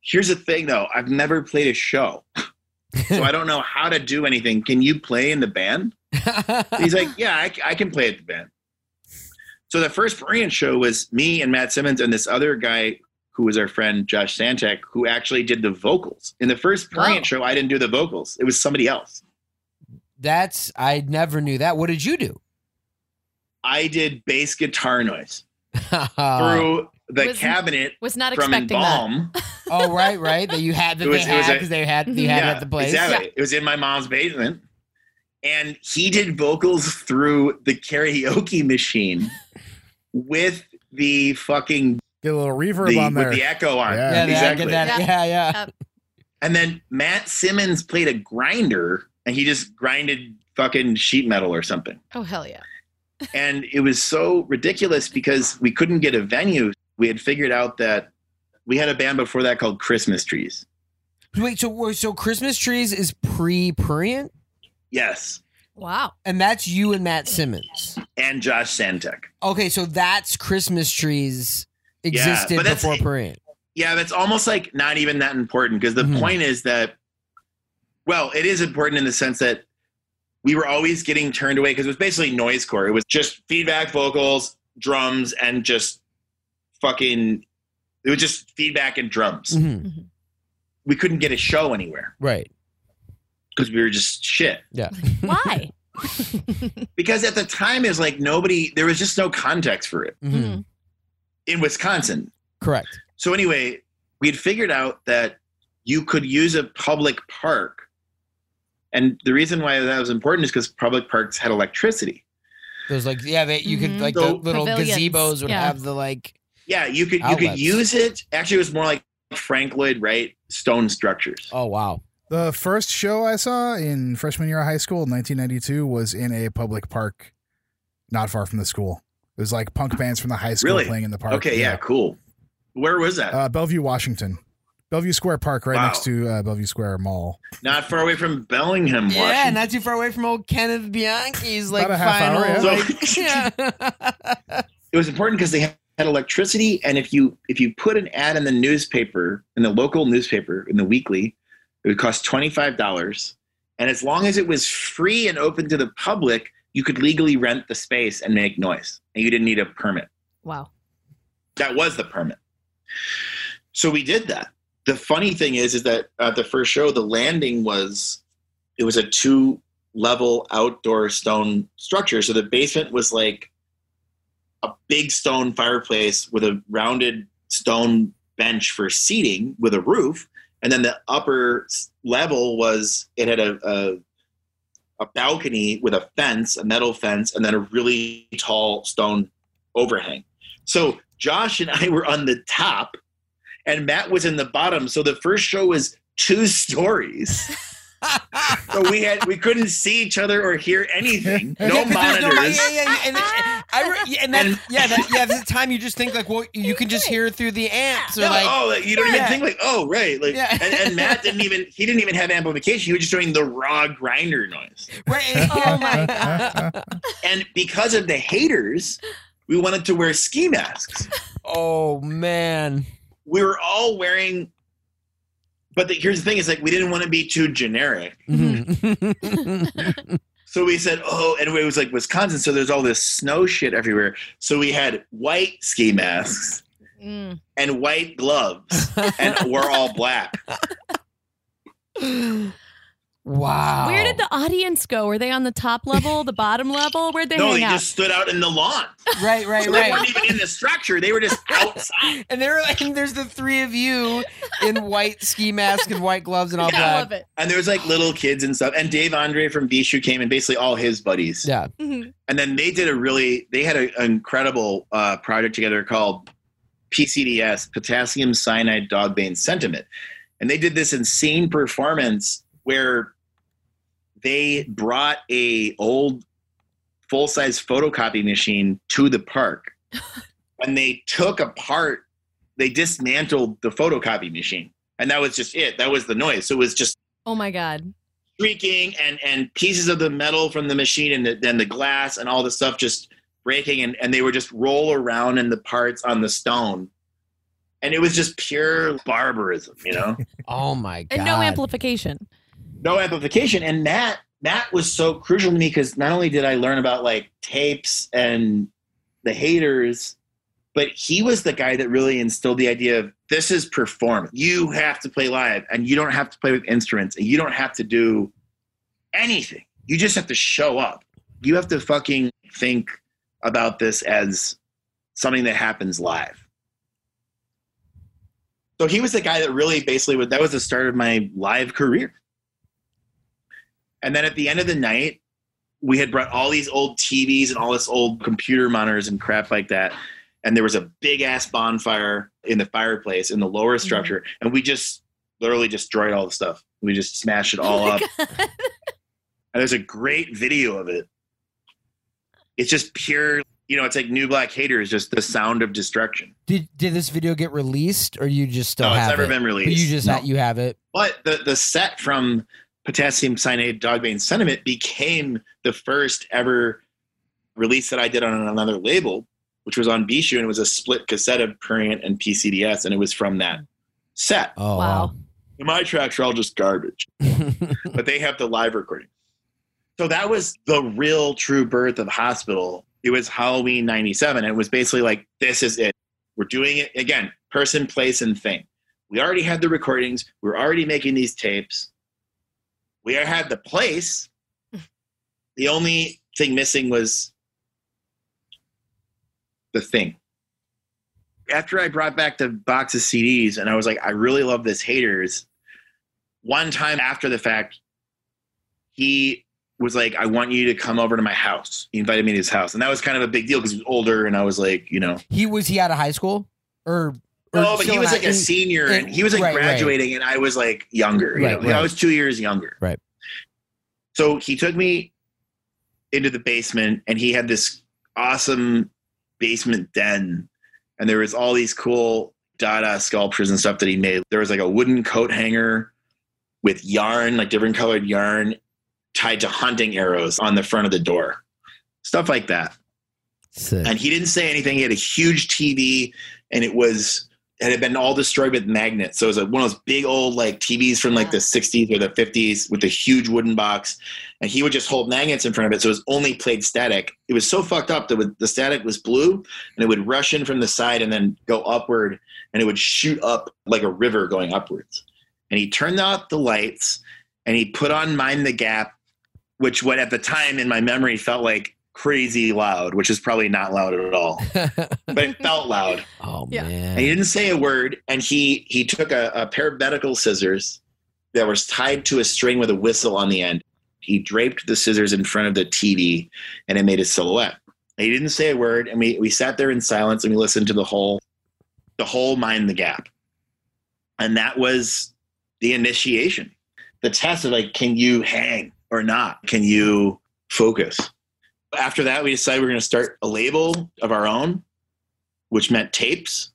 S4: Here's the thing, though. I've never played a show, so I don't know how to do anything. Can you play in the band? He's like, yeah, I, I can play at the band. So the first Prurient show was me and Matt Simmons and this other guy who was our friend Josh Santek, who actually did the vocals. In the first Prurient
S3: Wow.
S4: show, I didn't do the vocals. It was somebody else.
S1: That's I never knew that. What did you do?
S4: I did bass guitar noise through the
S3: Was-
S4: cabinet
S3: Was not
S4: from
S3: expecting that.
S1: Oh, right, right. That you had that
S4: It was-
S1: they had
S4: a-
S1: because they had you had it at the place.
S4: Exactly. It was in my mom's basement. And he did vocals through the karaoke machine with the fucking
S2: Get a little reverb
S4: the,
S2: on there.
S4: with the echo on.
S2: Yeah.
S1: Yeah,
S4: exactly.
S1: get that. Yeah, yeah.
S4: And then Matt Simmons played a grinder and he just grinded fucking sheet metal or something.
S3: Oh hell yeah.
S4: And it was so ridiculous because we couldn't get a venue. We had figured out that we had a band before that called Christmas Trees.
S1: Wait, so so Christmas trees is pre Prurient,
S4: Yes.
S3: Wow.
S1: and that's you and Matt Simmons.
S4: And Josh Santek.
S1: Okay, so that's Christmas trees
S4: Yeah,
S1: existed
S4: but that's-
S1: before Prurient.
S4: Yeah, that's almost like not even that important because the
S1: Mhm.
S4: point is that, well, it is important in the sense that we were always getting turned away because it was basically noise core. It was just feedback vocals, drums, and just fucking, it was just feedback and drums.
S1: Mhm.
S4: We couldn't get a show anywhere
S1: Right.
S4: because we were just shit.
S1: Yeah.
S3: Why?
S4: Because at the time, it was like nobody, there was just no context for it
S1: Mhm.
S4: In Wisconsin.
S1: Correct.
S4: So anyway, we had figured out that you could use a public park. And the reason why that was important is because public parks had electricity.
S1: There's like yeah, they, you could
S3: Mhm.
S1: like
S4: So-
S1: the little
S3: Pavilions,
S1: gazebos would
S3: yeah.
S1: have the like
S4: Yeah, you could you could use it. Actually, it was more like Frank Lloyd Wright stone structures.
S1: oh wow.
S2: The first show I saw in freshman year of high school in 1992 was in a public park not far from the school. It was like punk bands from the high school
S4: Really?
S2: playing in the park.
S4: Okay, yeah, cool. Where was that?
S2: Uh, Bellevue, Washington. Bellevue Square Park, right
S4: Wow.
S2: next to uh, Bellevue Square Mall.
S4: Not far away from Bellingham,
S1: Yeah, not too far away from old Kenneth Bianchi's like
S2: About a half
S1: final.
S2: hour,
S4: yeah.
S1: like, yeah.
S4: it was important because they had electricity and if you if you put an ad in the newspaper in the local newspaper in the weekly it would cost $25 and as long as it was free and open to the public you could legally rent the space and make noise and you didn't need a permit.
S3: Wow.
S4: that was the permit. So we did that. The funny thing is is that at the first show the landing was it was a two level outdoor stone structure. So the basement was like a big stone fireplace with a rounded stone bench for seating with a roof. And then the upper level was it had a, a a balcony with a fence a metal fence and then a really tall stone overhang so Josh and I were on the top, and Matt was in the bottom. So the first show was two stories. so we had we couldn't see each other or hear anything. No
S1: Yeah, there's no-
S4: monitors.
S1: yeah, yeah, yeah, and, and, I yeah, and that, yeah, that, yeah. At the time, you just think like, well, you can just hear through the amps or
S4: No,
S1: like,
S4: oh, like, you don't
S1: Yeah.
S4: even think like, oh, right, like,
S1: Yeah.
S4: and, and Matt didn't even he didn't even have amplification. He was just doing the raw grinder noise.
S1: right,
S3: Oh my god.
S4: And because of the haters, we wanted to wear ski masks.
S1: oh man,
S4: We were all wearing, but the, here's the thing: is like we didn't want to be too generic.
S1: Mhm.
S4: So we said, oh, and it was like Wisconsin, so there's all this snow shit everywhere. So we had white ski masks
S3: Mm.
S4: and white gloves, and we're all black.
S1: wow.
S3: Where did the audience go? Were they on the top level, the bottom level? Where'd they
S4: no,
S3: hang
S4: they
S3: out?
S4: just stood out in the lawn.
S1: right, right,
S4: So they weren't even in the structure; they were just outside.
S1: And there, and there's the three of you in white ski mask and white gloves and all
S3: I love it.
S4: And there was like little kids and stuff. And Dave Andre from Bishu came, and basically all his buddies.
S1: Yeah.
S3: Mhm.
S4: And then they did a really, they had a- an incredible uh, project together called PCDS, Potassium Cyanide Dog Bane Sentiment. And they did this insane performance where they brought a old full-size photocopy machine to the park. and they took apart, they dismantled the photocopy machine. And that was just it. That was the noise. So it was just
S3: Oh my god.
S4: shrieking and and pieces of the metal from the machine and then the glass and all the stuff just breaking and, and they would just roll around in the parts on the stone and it was just pure barbarism you know
S1: Oh my god.
S3: And no amplification.
S4: No amplification. And matt matt was so crucial to me because not only did i learn about like tapes and the haters but he was the guy that really instilled the idea of this is performance. You have to play live and you don't have to play with instruments and you don't have to do anything. You just have to show up. You have to fucking think about this as something that happens live. So he was the guy that really basically would that was the start of my live career and then at the end of the night, we had brought all these old TVs and all this old computer monitors and crap like that. And there was a big ass bonfire in the fireplace in the lower mm-hmm. structure. And we just literally destroyed all the stuff. We just smashed it all
S3: Oh
S4: up.
S3: God.
S4: And there's a great video of it. It's just pure, you know, it's like New Black Haters, just the sound of destruction.
S1: Did did this video get released or you just still
S4: no, it's never
S1: it?
S4: been
S1: But
S4: released.
S1: you just
S4: No.
S1: ha- you have it.
S4: But the, the set from Potassium Cyanide Dogbane Sentiment became the first ever release that I did on another label, which was on Bishu, and it was a split cassette of Prurient and PCDS, and it was from that set.
S1: Oh
S3: Wow.
S4: And my tracks are all just garbage, but they have the live recording. So that was the real true birth of Hospital. It was Halloween 97, and it was basically like, this is it. We're doing it again, person, place, and thing. We already had the recordings, we we're already making these tapes. We had the place. The only thing missing was the thing. after I brought back the box of CDs and I was like, I really love this haters. One time after the fact, he was like, I want you to come over to my house. He invited me to his house. And that was kind of a big deal because he was older and I was like, you know.
S1: He was he out of high school or?
S4: No, but he was like a senior
S1: in-
S4: and he was like
S1: right, right.
S4: graduating and I was like younger. You
S1: Right,
S4: know?
S1: right.
S4: I was two years younger.
S1: Right.
S4: So he took me into the basement and he had this awesome basement den and there was all these cool Dada sculptures and stuff that he made. There was like a wooden coat hanger with yarn, like different colored yarn tied to hunting arrows on the front of the door. Stuff like that
S1: Sick.
S4: and he didn't say anything. He had a huge TV, and it was it had been all destroyed with magnets. So it was like one of those big old like TVs from like the '60s or the '50s with a huge wooden box, and he would just hold magnets in front of it. So it was only played static. It was so fucked up that the static was blue, and it would rush in from the side and then go upward, and it would shoot up like a river going upwards. And he turned out the lights, and he put on Mind the Gap, which what at the time in my memory felt like crazy loud, which is probably not loud at all, but it felt loud.
S1: oh
S3: Yeah.
S1: man.
S4: And he didn't say a word, and he he took a, a pair of medical scissors that was tied to a string with a whistle on the end. He draped the scissors in front of the TV, and it made a silhouette. And he didn't say a word, and we we sat there in silence and we listened to the whole the whole mind the gap, and that was the initiation, the test of like, can you hang or not? Can you focus? After that, we decided we we're going to start a label of our own, which meant tapes.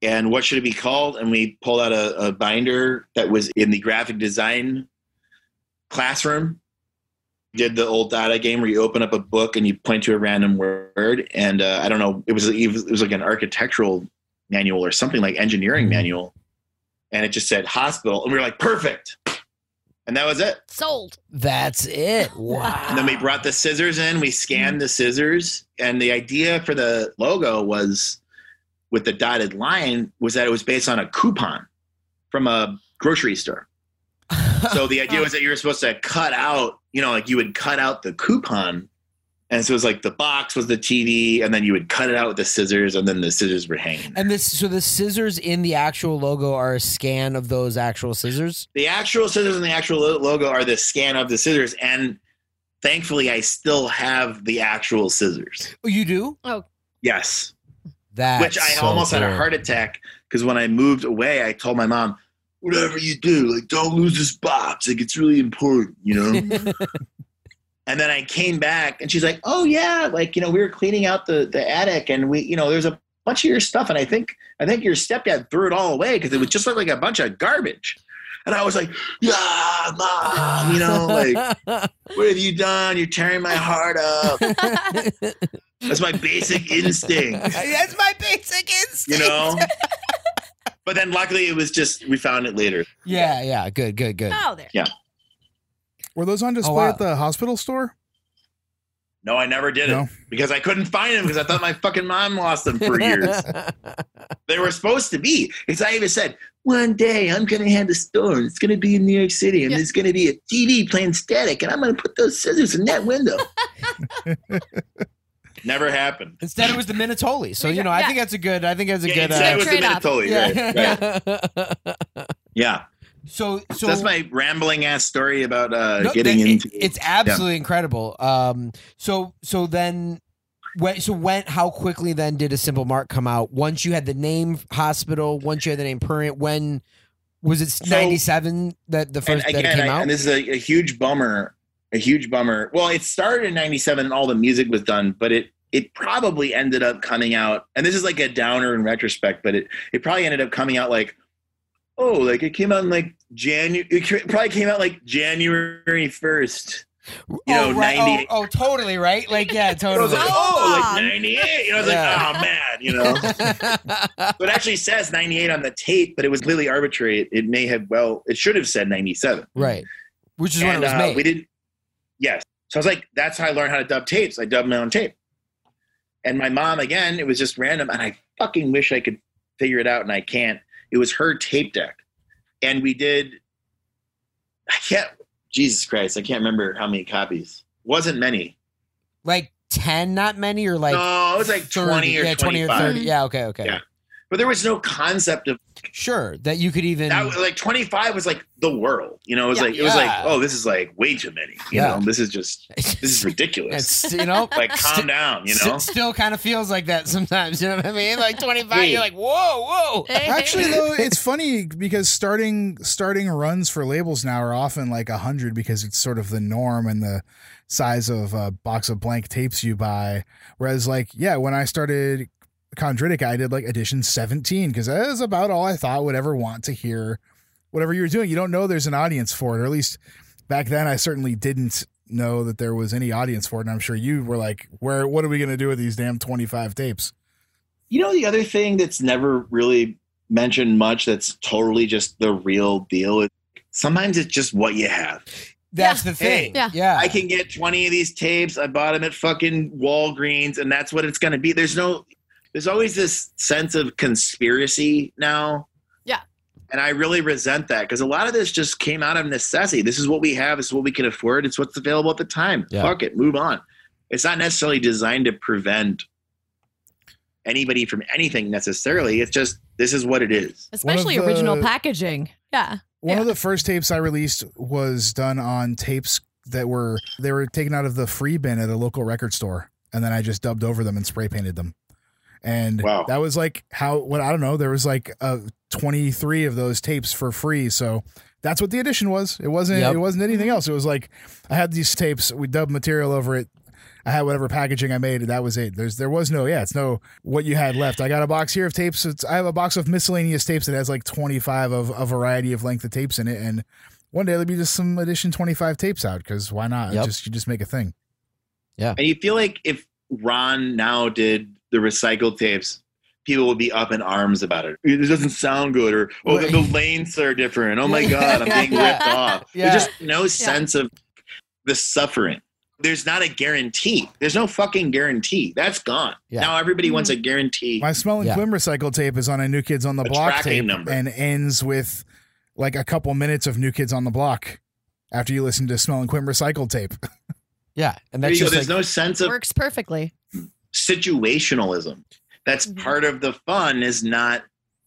S4: And what should it be called? And we pulled out a, a binder that was in the graphic design classroom. Did the old data game where you open up a book and you point to a random word, and uh, I don't know, it was it was like an architectural manual or something like engineering
S1: Mhm.
S4: manual, and it just said hospital, and we were like, perfect, and that was it.
S3: Sold.
S1: That's it. Wow.
S4: And then we brought the scissors in, we scanned the scissors, and the idea for the logo was with the dotted line was that it was based on a coupon from a grocery store. So the idea was that you were supposed to cut out, you know, like you would cut out the coupon. And so it was like the box was the TV, and then you would cut it out with the scissors, and then the scissors were hanging.
S1: and this so the scissors in the actual logo are a scan of those actual scissors.
S4: the actual scissors and the actual logo are the scan of the scissors. And thankfully, I still have the actual scissors.
S1: Oh, you do?
S4: Oh, yes.
S1: That
S4: which I almost had a heart attack because when I moved away, I told my mom, "Whatever you do, like don't lose this box. Like it's really important, you know." and then I came back, and she's like, "Oh yeah, like you know, we were cleaning out the the attic, and we, you know, there's a bunch of your stuff, and I think I think your stepdad threw it all away because it was just like a bunch of garbage." And I was like, "Yeah, mom, you know, like what have you done? You're tearing my heart up. That's my basic instinct."
S1: That's my basic instinct.
S4: you know. but then luckily it was just we found it later.
S1: Yeah, yeah. Good, good, good.
S3: Oh, there.
S2: Were those on display
S1: wow.
S2: at the hospital store?
S4: No, I never did
S2: No.
S4: it because I couldn't find them because I thought my fucking mom lost them for years. they were supposed to be. Because I even said one day I'm gonna have a store. It's gonna be in New York City, and
S3: Yeah.
S4: there's gonna be a TV playing static, and I'm gonna put those scissors in that window. never happened.
S1: Instead, it was the Minatoli. So you know, I think that's a good. I think that's a
S4: Yeah,
S1: good.
S4: instead it
S1: Uh,
S4: was the
S3: Trade-off.
S4: Minatoli, right? right.
S1: yeah.
S4: Yeah.
S1: so, so
S4: So that's my rambling ass story about uh,
S1: No,
S4: getting
S1: that- it-
S4: into.
S1: it's absolutely incredible. Um, so so then. When, so when how quickly then did a simple mark come out? Once you had the name hospital, once you had the name Prurient, when was it ninety seven that the first that it came
S4: I,
S1: out?
S4: and this is a, a huge bummer. A huge bummer. Well, it started in '97, and all the music was done, but it it probably ended up coming out. And this is like a downer in retrospect, but it it probably ended up coming out like, oh, like it came out in like January. It probably came out like January first. You know,
S1: oh, right.
S4: 98.
S1: oh, oh, totally right. Like yeah, totally.
S4: like, oh, like '98. You know, I was
S1: Yeah.
S4: like, oh man, you know. It actually says '98 on the tape, but it was completely arbitrary. It, it may have well, it should have said '97.
S1: right, which is when it
S4: and
S1: was
S4: uh,
S1: made.
S4: we did yes so i was like that's how i learned how to dub tapes i dubbed my own tape and my mom again it was just random and i fucking wish i could figure it out and i can't it was her tape deck and we did i can't jesus christ i can't remember how many copies wasn't many
S1: like ten, not many, or like
S4: no it was like
S1: 30,
S4: 20 or
S1: yeah,
S4: 25
S1: or thirty. Yeah, okay, okay.
S4: Yeah. but there was no concept of
S1: Sure, that you could even.
S4: that. Like 25 was like the world, you know. It was
S3: Yeah.
S4: like it was like, oh, this is like way too many. You
S1: Yeah.
S4: know, this is just this is ridiculous.
S1: It's you know,
S4: like calm down, you
S1: sti-
S4: know.
S1: still kind of feels like that sometimes. You know what I mean? Like twenty five,
S4: Hey.
S1: you're like, whoa, whoa.
S2: Actually, though, it's funny because starting starting runs for labels now are often like a hundred because it's sort of the norm and the size of a box of blank tapes you buy. Whereas, like, yeah, when I started Chondritic, I did like edition seventeen because that is about all I thought would ever want to hear. Whatever you were doing, you don't know there's an audience for it, or at least back then, I certainly didn't know that there was any audience for it. And I'm sure you were like, "Where? What are we going to do with these damn twenty five tapes?"
S4: You know, the other thing that's never really mentioned much that's totally just the real deal sometimes it's just what you have.
S1: That's
S3: Yeah.
S1: the thing.
S3: Yeah.
S1: yeah.
S4: I can get 20 of these tapes. I bought them at fucking Walgreens, and that's what it's going to be. There's no, there's always this sense of conspiracy now.
S3: Yeah.
S4: And I really resent that because a lot of this just came out of necessity. This is what we have. This is what we can afford. It's what's available at the time.
S1: Yeah.
S4: Fuck it. Move on. It's not necessarily designed to prevent anybody from anything necessarily. It's just, this is what it is.
S3: Especially
S2: the-
S3: original packaging. Yeah.
S2: One
S3: Yeah.
S2: of the first tapes I released was done on tapes that were they were taken out of the free bin at a local record store, and then I just dubbed over them and spray painted them. And
S4: Wow.
S2: that was like how what I don't know. There was like uh, twenty three of those tapes for free, so that's what the edition was. It wasn't
S1: Yep.
S2: it wasn't anything else. It was like I had these tapes, we dubbed material over it. I had whatever packaging I made, and that was it. There's there was no yeah, it's no what you had left. I got a box here of tapes. It's, I have a box of miscellaneous tapes that has like 25 of a variety of length of tapes in it, and one day there'll be just some edition 25 tapes out because why not?
S1: Yep.
S2: Just you just make a thing.
S4: Yeah, and you feel like if Ron now did the recycled tapes, people would be up in arms about it. It doesn't sound good, or oh, the, the lengths are different. Oh my god, I'm being
S1: Yeah.
S4: ripped off.
S1: Yeah.
S4: There's just no sense of the suffering. There's not a guarantee. There's no fucking guarantee. That's gone.
S1: Yeah.
S4: Now everybody wants a mm. guarantee.
S2: My Smell and
S1: Yeah.
S2: Quim recycle tape is on a New Kids on the
S4: A
S2: Block tape
S4: number.
S2: and ends with like a couple minutes of New Kids on the Block after you listen to Smell and Quim recycled tape.
S1: yeah. And
S4: There
S1: that's
S4: you go.
S1: just
S4: There's
S1: like,
S4: no sense of
S3: Works perfectly.
S4: Situationalism. That's
S3: Mhm.
S4: part of the fun is not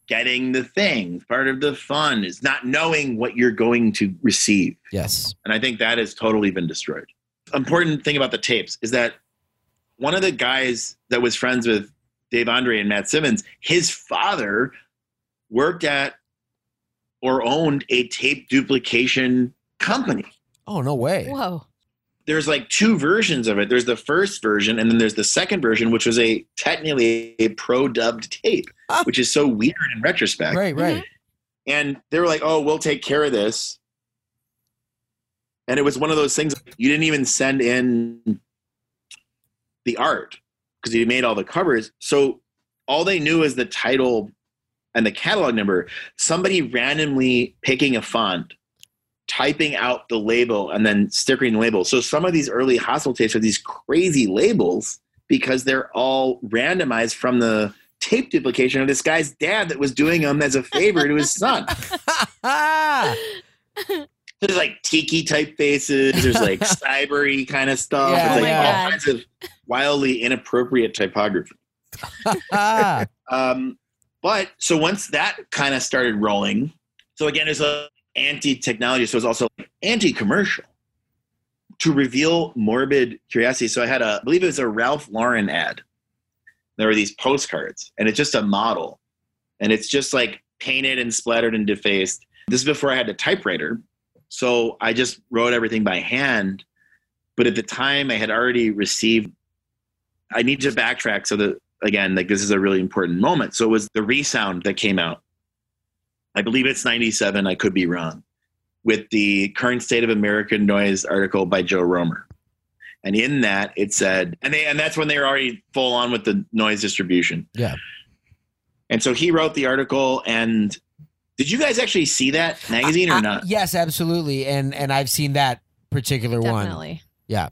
S4: getting the thing. Part of the fun is not knowing what you're going to receive.
S1: yes.
S4: And I think that has totally been destroyed. Important thing about the tapes is that one of the guys that was friends with Dave Andre and Matt Simmons, his father worked at or owned a tape duplication company.
S1: Oh no way.
S3: Whoa.
S4: There's like two versions of it. There's the first version, and then there's the second version, which was a technically a pro dubbed tape,
S1: Ah.
S4: which is so weird in retrospect.
S1: Right. Right.
S4: and they were like, "Oh, we'll take care of this." And it was one of those things you didn't even send in the art because you made all the covers. So all they knew is the title and the catalog number. Somebody randomly picking a font, typing out the label, and then stickering the label. So some of these early hospital tapes are these crazy labels because they're all randomized from the tape duplication of this guy's dad that was doing them as a favor to his son. There's like tiki typefaces. There's like cybery kind of stuff.
S1: Yeah,
S4: it's like
S3: yeah.
S4: all kinds of wildly inappropriate typography. Um, but so once that kind of started rolling, so again, it's a anti-technology, so it's also anti-commercial to reveal morbid curiosity. So I had a, I believe it was a Ralph Lauren ad. There were these postcards, and it's just a model, and it's just like painted and splattered and defaced. This is before I had a typewriter, so I just wrote everything by hand. But at the time, I had already received. I need to backtrack so that again, like this is a really important moment. So it was the resound that came out. I believe it's 97. I could be wrong. With the current state of American noise article by Joe Romer. And in that it said, and they and that's when they were already full on with the noise distribution.
S1: Yeah.
S4: And so he wrote the article and did you guys actually see that magazine or
S1: I-
S4: not?
S1: yes, absolutely. And and I've seen that particular one.
S3: Definitely. Yeah.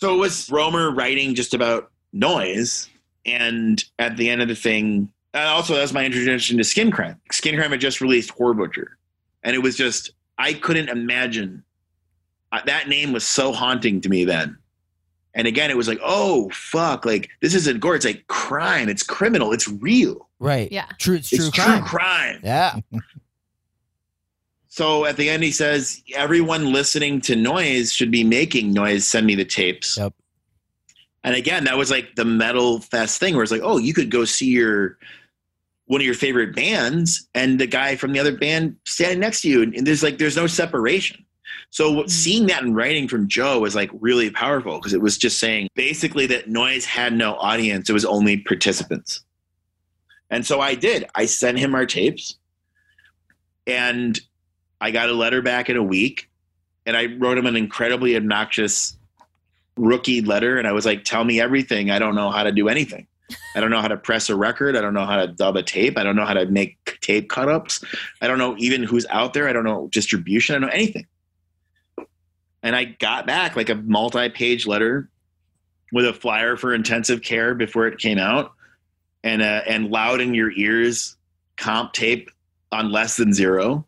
S4: So it was Romer writing just about noise, and at the end of the thing, and also that's my introduction to Skin Crime. Skin Crime had just released Horror Butcher, and it was just I couldn't imagine uh, that name was so haunting to me then. And again, it was like, oh fuck, like this isn't gore. It's like crime. It's criminal. It's real.
S1: Right.
S3: Yeah.
S1: True. It's
S4: It's
S1: true
S4: true
S1: crime.
S4: crime.
S1: Yeah.
S4: So at the end, he says, everyone listening to noise should be making noise. Send me the tapes.
S1: Yep.
S4: And again, that was like the metal fest thing where it's like, oh, you could go see your one of your favorite bands and the guy from the other band standing next to you. And there's like, there's no separation. So mm-hmm. seeing that in writing from Joe was like really powerful because it was just saying basically that noise had no audience. It was only participants. And so I did. I sent him our tapes and I got a letter back in a week and I wrote him an incredibly obnoxious rookie letter. And I was like, tell me everything. I don't know how to do anything. I don't know how to press a record. I don't know how to dub a tape. I don't know how to make tape cut ups. I don't know even who's out there. I don't know distribution. I don't know anything. And I got back like a multi page letter with a flyer for intensive care before it came out and, uh, and loud in your ears comp tape on less than zero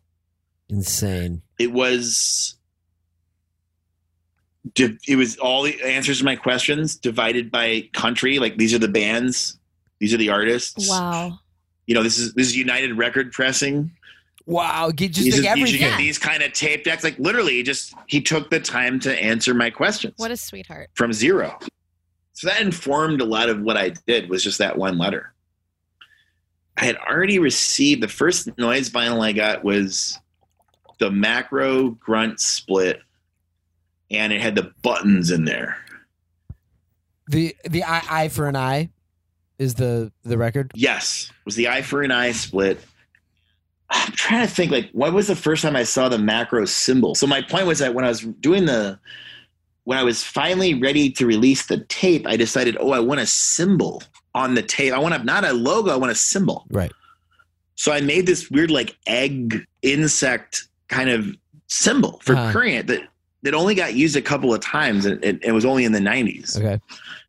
S1: Insane.
S4: it was it was all the answers to my questions divided by country. Like these are the bands. These are the artists.
S3: Wow.
S4: you know this is this is united record pressing.
S1: Wow. Get just
S4: these,
S1: like
S4: is- these,
S1: everything.
S4: you get these kind of tape decks. Like literally he just he took the time to answer my questions.
S3: What a sweetheart.
S4: from zero. So that informed a lot of what i did was just that one letter. I had already received the first noise vinyl i got was the macro grunt split and it had the buttons in there
S1: The the eye, eye for an eye is the the record.
S4: yes was the eye for an eye split i'm trying to think like what was the first time i saw the macro symbol so my point was that when i was doing the when i was finally ready to release the tape i decided oh i want a symbol on the tape i want a, not a logo i want a symbol
S1: Right.
S4: so i made this weird like egg insect kind of symbol for
S1: Huh.
S4: Prurient that that only got used a couple of times and it, it was only in the 90s
S1: Okay.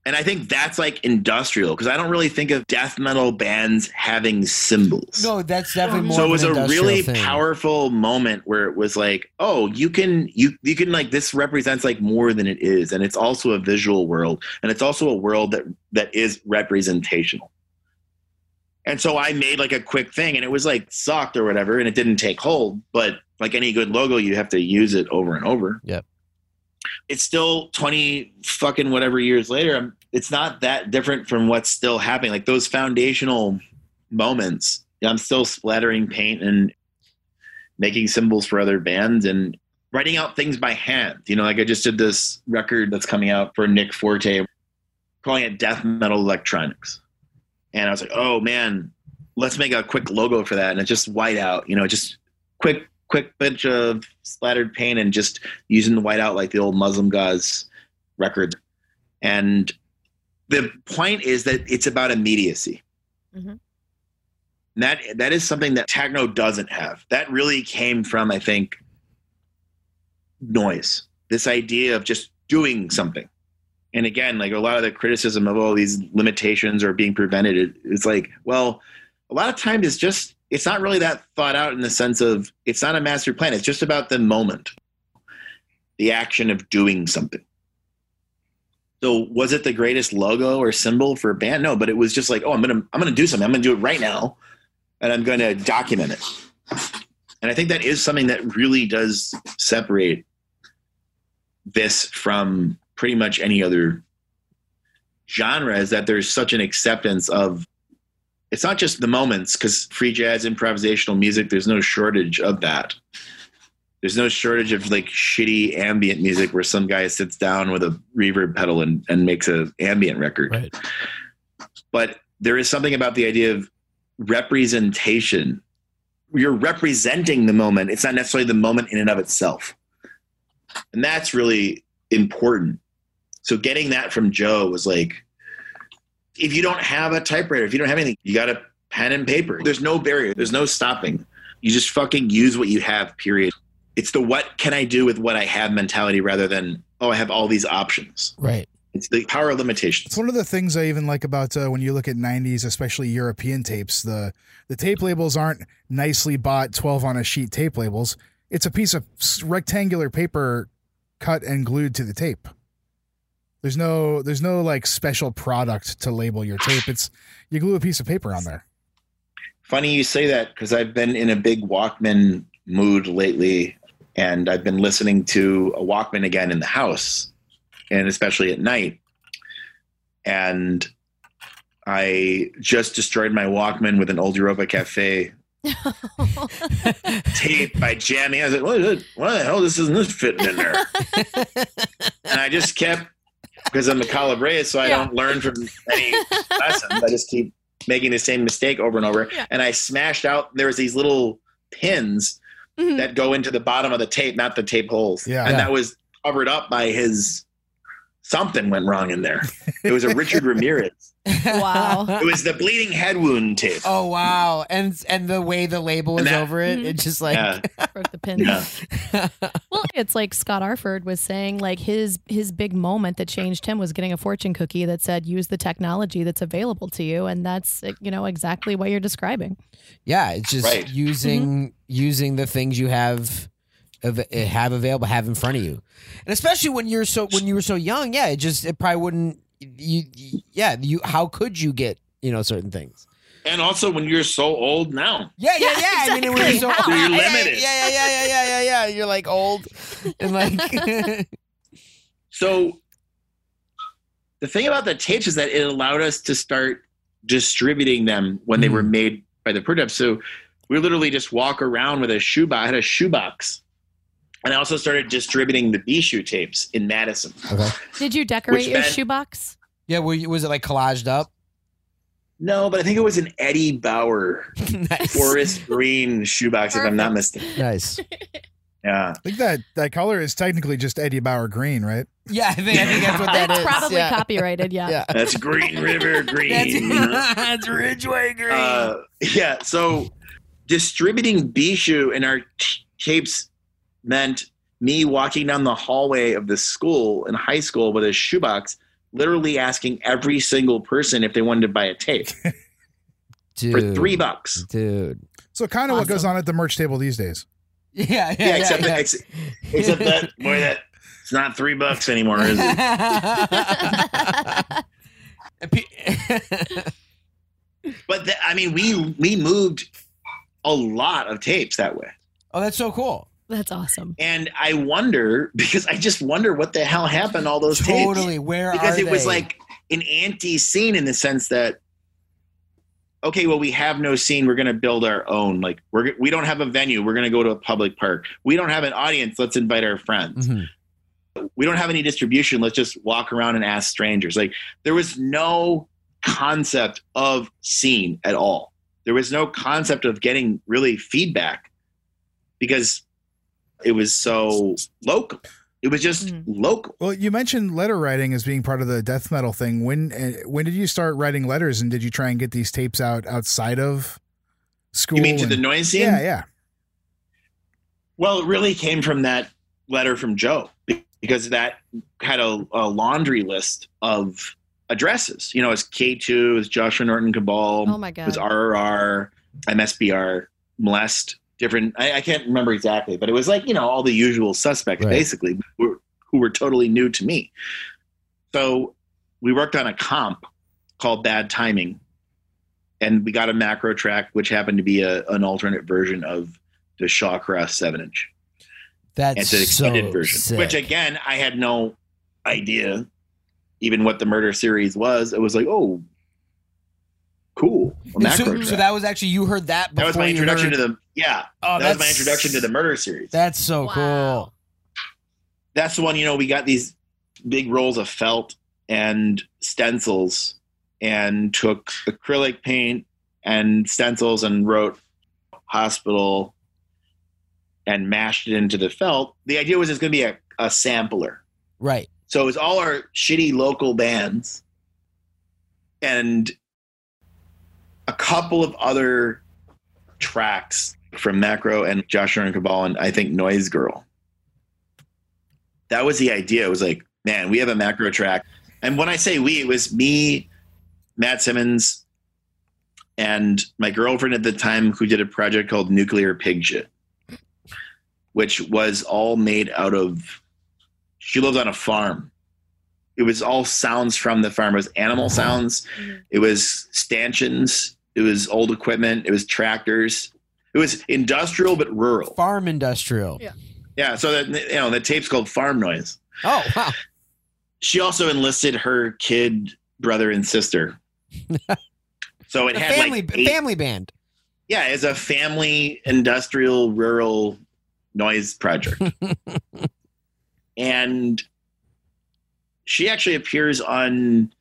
S4: and I think that's like industrial because I don't really think of death metal bands having symbols.
S1: No, that's definitely more.
S4: so it was a really
S1: thing.
S4: powerful moment where it was like, oh, you can you you can like this represents like more than it is, and it's also a visual world, and it's also a world that that is representational. And so I made like a quick thing, and it was like sucked or whatever, and it didn't take hold. But like any good logo, you have to use it over and over.
S1: Yep.
S4: It's still twenty fucking whatever years later. I'm, it's not that different from what's still happening. Like those foundational moments. I'm still splattering paint and making symbols for other bands and writing out things by hand. You know, like I just did this record that's coming out for Nick Forte, calling it Death Metal Electronics. And I was like, oh man, let's make a quick logo for that. And it's just white out, you know, just quick, quick bunch of splattered paint and just using the white out like the old Muslimgauze record. And the point is that it's about immediacy.
S3: Mhm.
S4: That that is something that techno doesn't have. That really came from, I think, noise. This idea of just doing something. And again, like a lot of the criticism of all these limitations or being prevented, it- it's like, well, a lot of times it's just it's not really that thought out in the sense of it's not a master plan. It's just about the moment, the action of doing something. So was it the greatest logo or symbol for a band? No, but it was just like, oh, I'm gonna I'm gonna do something. I'm gonna do it right now, and I'm gonna document it. And I think that is something that really does separate this from pretty much any other genre. Is that there's such an acceptance of it's not just the moments because free jazz improvisational music. There's no shortage of that there's no shortage of like shitty ambient music where some guy sits down with a reverb pedal and, and makes a ambient record.
S1: Right.
S4: But there is something about the idea of representation. You're representing the moment. It's not necessarily the moment in and of itself. And that's really important. So getting that from Joe was like, if you don't have a typewriter, if you don't have anything, you got a pen and paper. There's no barrier. There's no stopping. You just fucking use what you have, period it's the what can I do with what I have mentality rather than oh I have all these options.
S1: Right.
S4: It's the power of limitations.
S2: It's one of the things I even like about uh, when you look at '90s, especially European tapes. The the tape labels aren't nicely bought 12 on a sheet tape labels. It's a piece of rectangular paper cut and glued to the tape. There's no there's no like special product to label your tape. It's you glue a piece of paper on there.
S4: Funny you say that because I've been in a big Walkman mood lately, and I've been listening to a Walkman again in the house, and especially at night. And I just destroyed my Walkman with an old Europa Cafe tape by jamming. I was like, what, is it? what the hell? This isn't this fitting in there. and I just kept because I'm a Calabrese, so I
S3: Yeah.
S4: don't learn from any lessons. I just keep making the same mistake over and over.
S3: Yeah.
S4: And I smashed out. There was these little pins
S3: Mhm.
S4: that go into the bottom of the tape, not the tape holes.
S2: Yeah.
S4: and
S1: Yeah.
S4: that was covered up by his. Something went wrong in there. It was a Richard Ramirez.
S3: Wow.
S4: It was the bleeding head wound tape.
S1: oh wow, and and the way the label is
S4: that-
S1: over it,
S3: Mhm.
S1: it's just like
S4: Yeah,
S3: Broke the pin.
S4: yeah.
S3: Well, it's like Scott Arford was saying, like his his big moment that changed him was getting a fortune cookie that said use the technology that's available to you, and that's you know exactly what you're describing.
S1: yeah, it's just
S4: Right.
S1: using using the things you have have available, have in front of you, and especially when you're so when you were so young, yeah, it just it probably wouldn't you yeah you how could you get you know certain things.
S4: And also, when you're so old now,
S1: Yeah, yeah,
S3: Yeah,
S1: yeah. I mean, when you're so
S3: exactly.
S4: You're
S1: yeah,
S4: limited.
S1: Yeah, yeah, yeah, yeah, yeah, yeah, yeah. You're like old and like
S4: So the thing about the tapes is that it allowed us to start distributing them when they
S1: Mm.
S4: were made by the product. So we literally just walk around with a shoebox. I had a shoebox. And I also started distributing the B-shoe tapes in Madison.
S1: okay.
S3: Did you decorate your
S4: meant-
S3: shoebox?
S1: Yeah, were you, was it like collaged up?
S4: No, but I think it was an Eddie Bauer
S1: nice.
S4: forest green shoebox, if I'm not mistaken.
S1: Nice.
S4: Yeah.
S2: I think that that color is technically just Eddie Bauer green, right?
S1: Yeah, I think, I think that's what that
S3: That's
S1: is.
S3: probably
S1: yeah.
S3: copyrighted. Yeah.
S1: Yeah.
S4: That's Green River Green.
S1: That's, that's Ridgway Green.
S4: Uh, yeah. So distributing Bishu in our t- tapes meant me walking down the hallway of the school in high school with a shoebox, literally asking every single person if they wanted to buy a tape
S1: dude,
S4: for three bucks.
S1: Dude.
S2: So kind of what goes on at the merch table these days.
S1: Yeah, yeah,
S4: Yeah,
S1: yeah.
S4: except,
S1: yeah.
S4: That, ex- except that boy, that it's not three bucks anymore, is it? But the, I mean, we we moved a lot of tapes that way.
S1: oh, that's so cool.
S3: That's awesome.
S4: And I wonder because I just wonder what the hell happened all those tapes.
S1: Totally. Where are
S4: because
S1: are
S4: it was like an anti scene in the sense that okay well we have no scene. We're going to build our own. Like we're we don't have a venue. We're going to go to a public park. We don't have an audience. Let's invite our friends.
S1: Mhm.
S4: we don't have any distribution. Let's just walk around and ask strangers. Like there was no concept of scene at all. There was no concept of getting really feedback because it was so local it was just
S3: Mhm.
S4: local
S2: Well, you mentioned letter writing as being part of the death metal thing. When uh, when did you start writing letters, and did you try and get these tapes out outside of school?
S4: you mean to the noise scene
S2: Yeah, yeah.
S4: Well, it really came from that letter from Joe because that had a, a laundry list of addresses. You know, it's K2, it's Joshua Norton Cabal,
S3: Oh my
S4: it was
S3: god.
S4: RRR, MSBR, Molest, different. I, I can't remember exactly, but it was like, you know, all the usual suspects
S1: Right.
S4: basically who were, who were totally new to me. So we worked on a comp called Bad Timing. And we got a macro track, which happened to be a, an alternate version of the Shawcross 7 inch.
S1: That's
S4: It's an extended
S1: so
S4: version,
S1: sick.
S4: which again, I had no idea even what the murder series was. It was like, oh, cool.
S1: So, so that was actually you heard that before
S4: That was my introduction
S1: heard-
S4: to the yeah.
S1: Oh,
S4: that was my introduction to the murder series.
S1: That's so
S3: Wow.
S1: cool.
S4: That's the one. You know, we got these big rolls of felt and stencils, and took acrylic paint and stencils and wrote hospital and mashed it into the felt. The idea was it's going to be a, a sampler.
S1: Right.
S4: So it was all our shitty local bands and a couple of other tracks from Macro and Joshua and Cabal and I think Noise Girl. That was the idea. It was like, man, we have a macro track. And when I say we, it was me, Matt Simmons, and my girlfriend at the time who did a project called Nuclear Pig Shit, which was all made out of she lived on a farm. It was all sounds from the farm. It was animal sounds.
S3: Mhm.
S4: It was stanchions. It was old equipment. It was tractors. It was industrial but rural.
S1: Farm industrial.
S5: Yeah.
S4: Yeah. So that you know the tape's called Farm Noise.
S1: Oh wow.
S4: She also enlisted her kid, brother, and sister. so it
S1: A
S4: had
S1: family
S4: like eight,
S1: family band.
S4: yeah, it's a family industrial rural noise project. and she actually appears on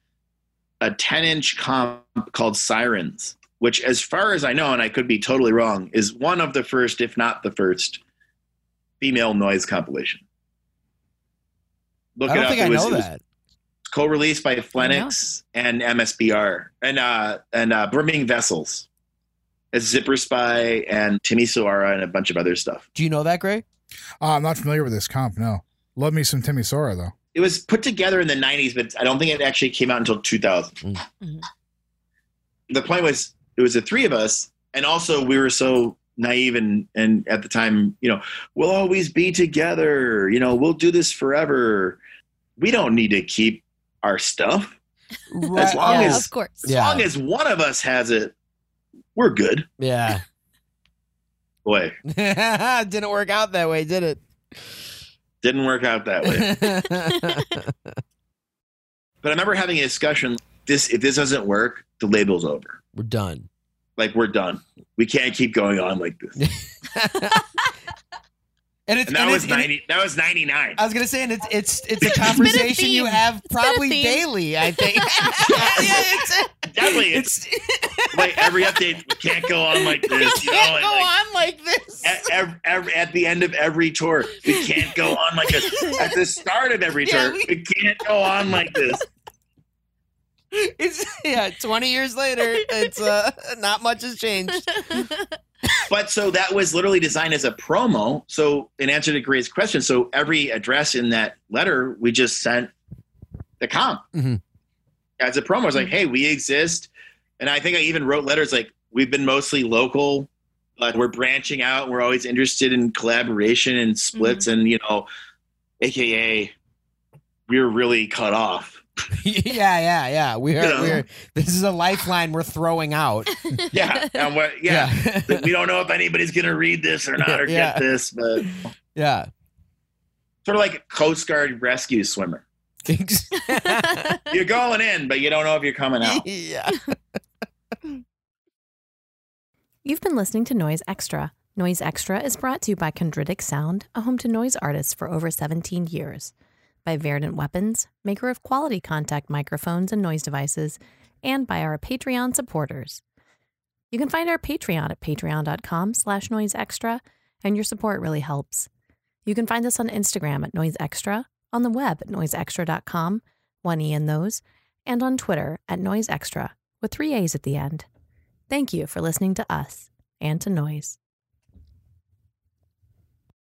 S4: a 10 inch comp called Sirens, which, as far as I know, and I could be totally wrong, is one of the first, if not the first, female noise compilation. Look
S1: I don't
S4: it up.
S1: think
S4: it
S1: I
S4: was,
S1: know
S4: it was
S1: that.
S4: co-released by Phoenix and MSBR and uh, and uh, Brimming Vessels. It's Zipper Spy and Timmy Soara and a bunch of other stuff.
S1: Do you know that, Gray?
S2: Uh, I'm not familiar with this comp. No, love me some Timmy Sora though.
S4: It was put together in the 90s, but I don't think it actually came out until 2000.
S1: Mm.
S5: Mhm.
S4: The point was, it was the three of us, and also we were so naive and and at the time, you know, we'll always be together. You know, we'll do this forever. We don't need to keep our stuff. As long
S5: yeah,
S4: as-
S5: of course.
S4: As
S1: Yeah.
S4: long as one of us has it, we're good.
S1: Yeah.
S4: Boy,
S1: Didn't work out that way, did it?
S4: didn't work out that way. But I remember having a discussion. This if this doesn't work, the label's over.
S1: We're done.
S4: Like we're done. We can't keep going on like this.
S1: And it's
S4: And that
S1: and
S4: was
S1: it's- and it-
S4: ninety. That was ninety nine.
S1: I was gonna say, and it's it's it's a
S5: been a
S1: conversation you have probably daily. I think. yeah, it's,
S4: Definitely, it's like every update. We can't go on like this. You know,
S1: can't
S4: and
S1: go
S4: like,
S1: on like this.
S4: At, ev- ev- at the end of every tour, we can't go on like this. At the start of every
S1: Yeah,
S4: tour,
S1: we-
S4: we can't go on like this.
S1: It's yeah. Twenty years later, it's uh not much has changed.
S4: But so that was literally designed as a promo. So in answer to Gray's question, so every address in that letter, we just sent the comp
S1: Mhm.
S4: as a promo. It's like, hey, we exist. And I think I even wrote letters like, we've been mostly local, but we're branching out. We're always interested in collaboration and splits. And, you know, AKA, we're really cut off.
S1: yeah, yeah, yeah. We are.
S4: You know?
S1: We're. This is a lifeline we're throwing out.
S4: Yeah. and what, yeah.
S1: yeah,
S4: we don't know if anybody's going to read this or not or
S1: Yeah.
S4: get this, but
S1: yeah.
S4: sort of like a Coast Guard rescue swimmer. You're going in, but you don't know if you're coming out.
S1: yeah.
S3: You've been listening to Noise Extra. Noise Extra is brought to you by Chondritic Sound, a home to noise artists for over 17 years, by Verdant Weapons, maker of quality contact microphones and noise devices, and by our Patreon supporters. You can find our Patreon at patreon.com slash noiseextra, and your support really helps. You can find us on Instagram at Noise Extra, on the web at noiseextra.com, one E in those, and on Twitter at Noise Extra, with three A's at the end. Thank you for listening to us and to Noise.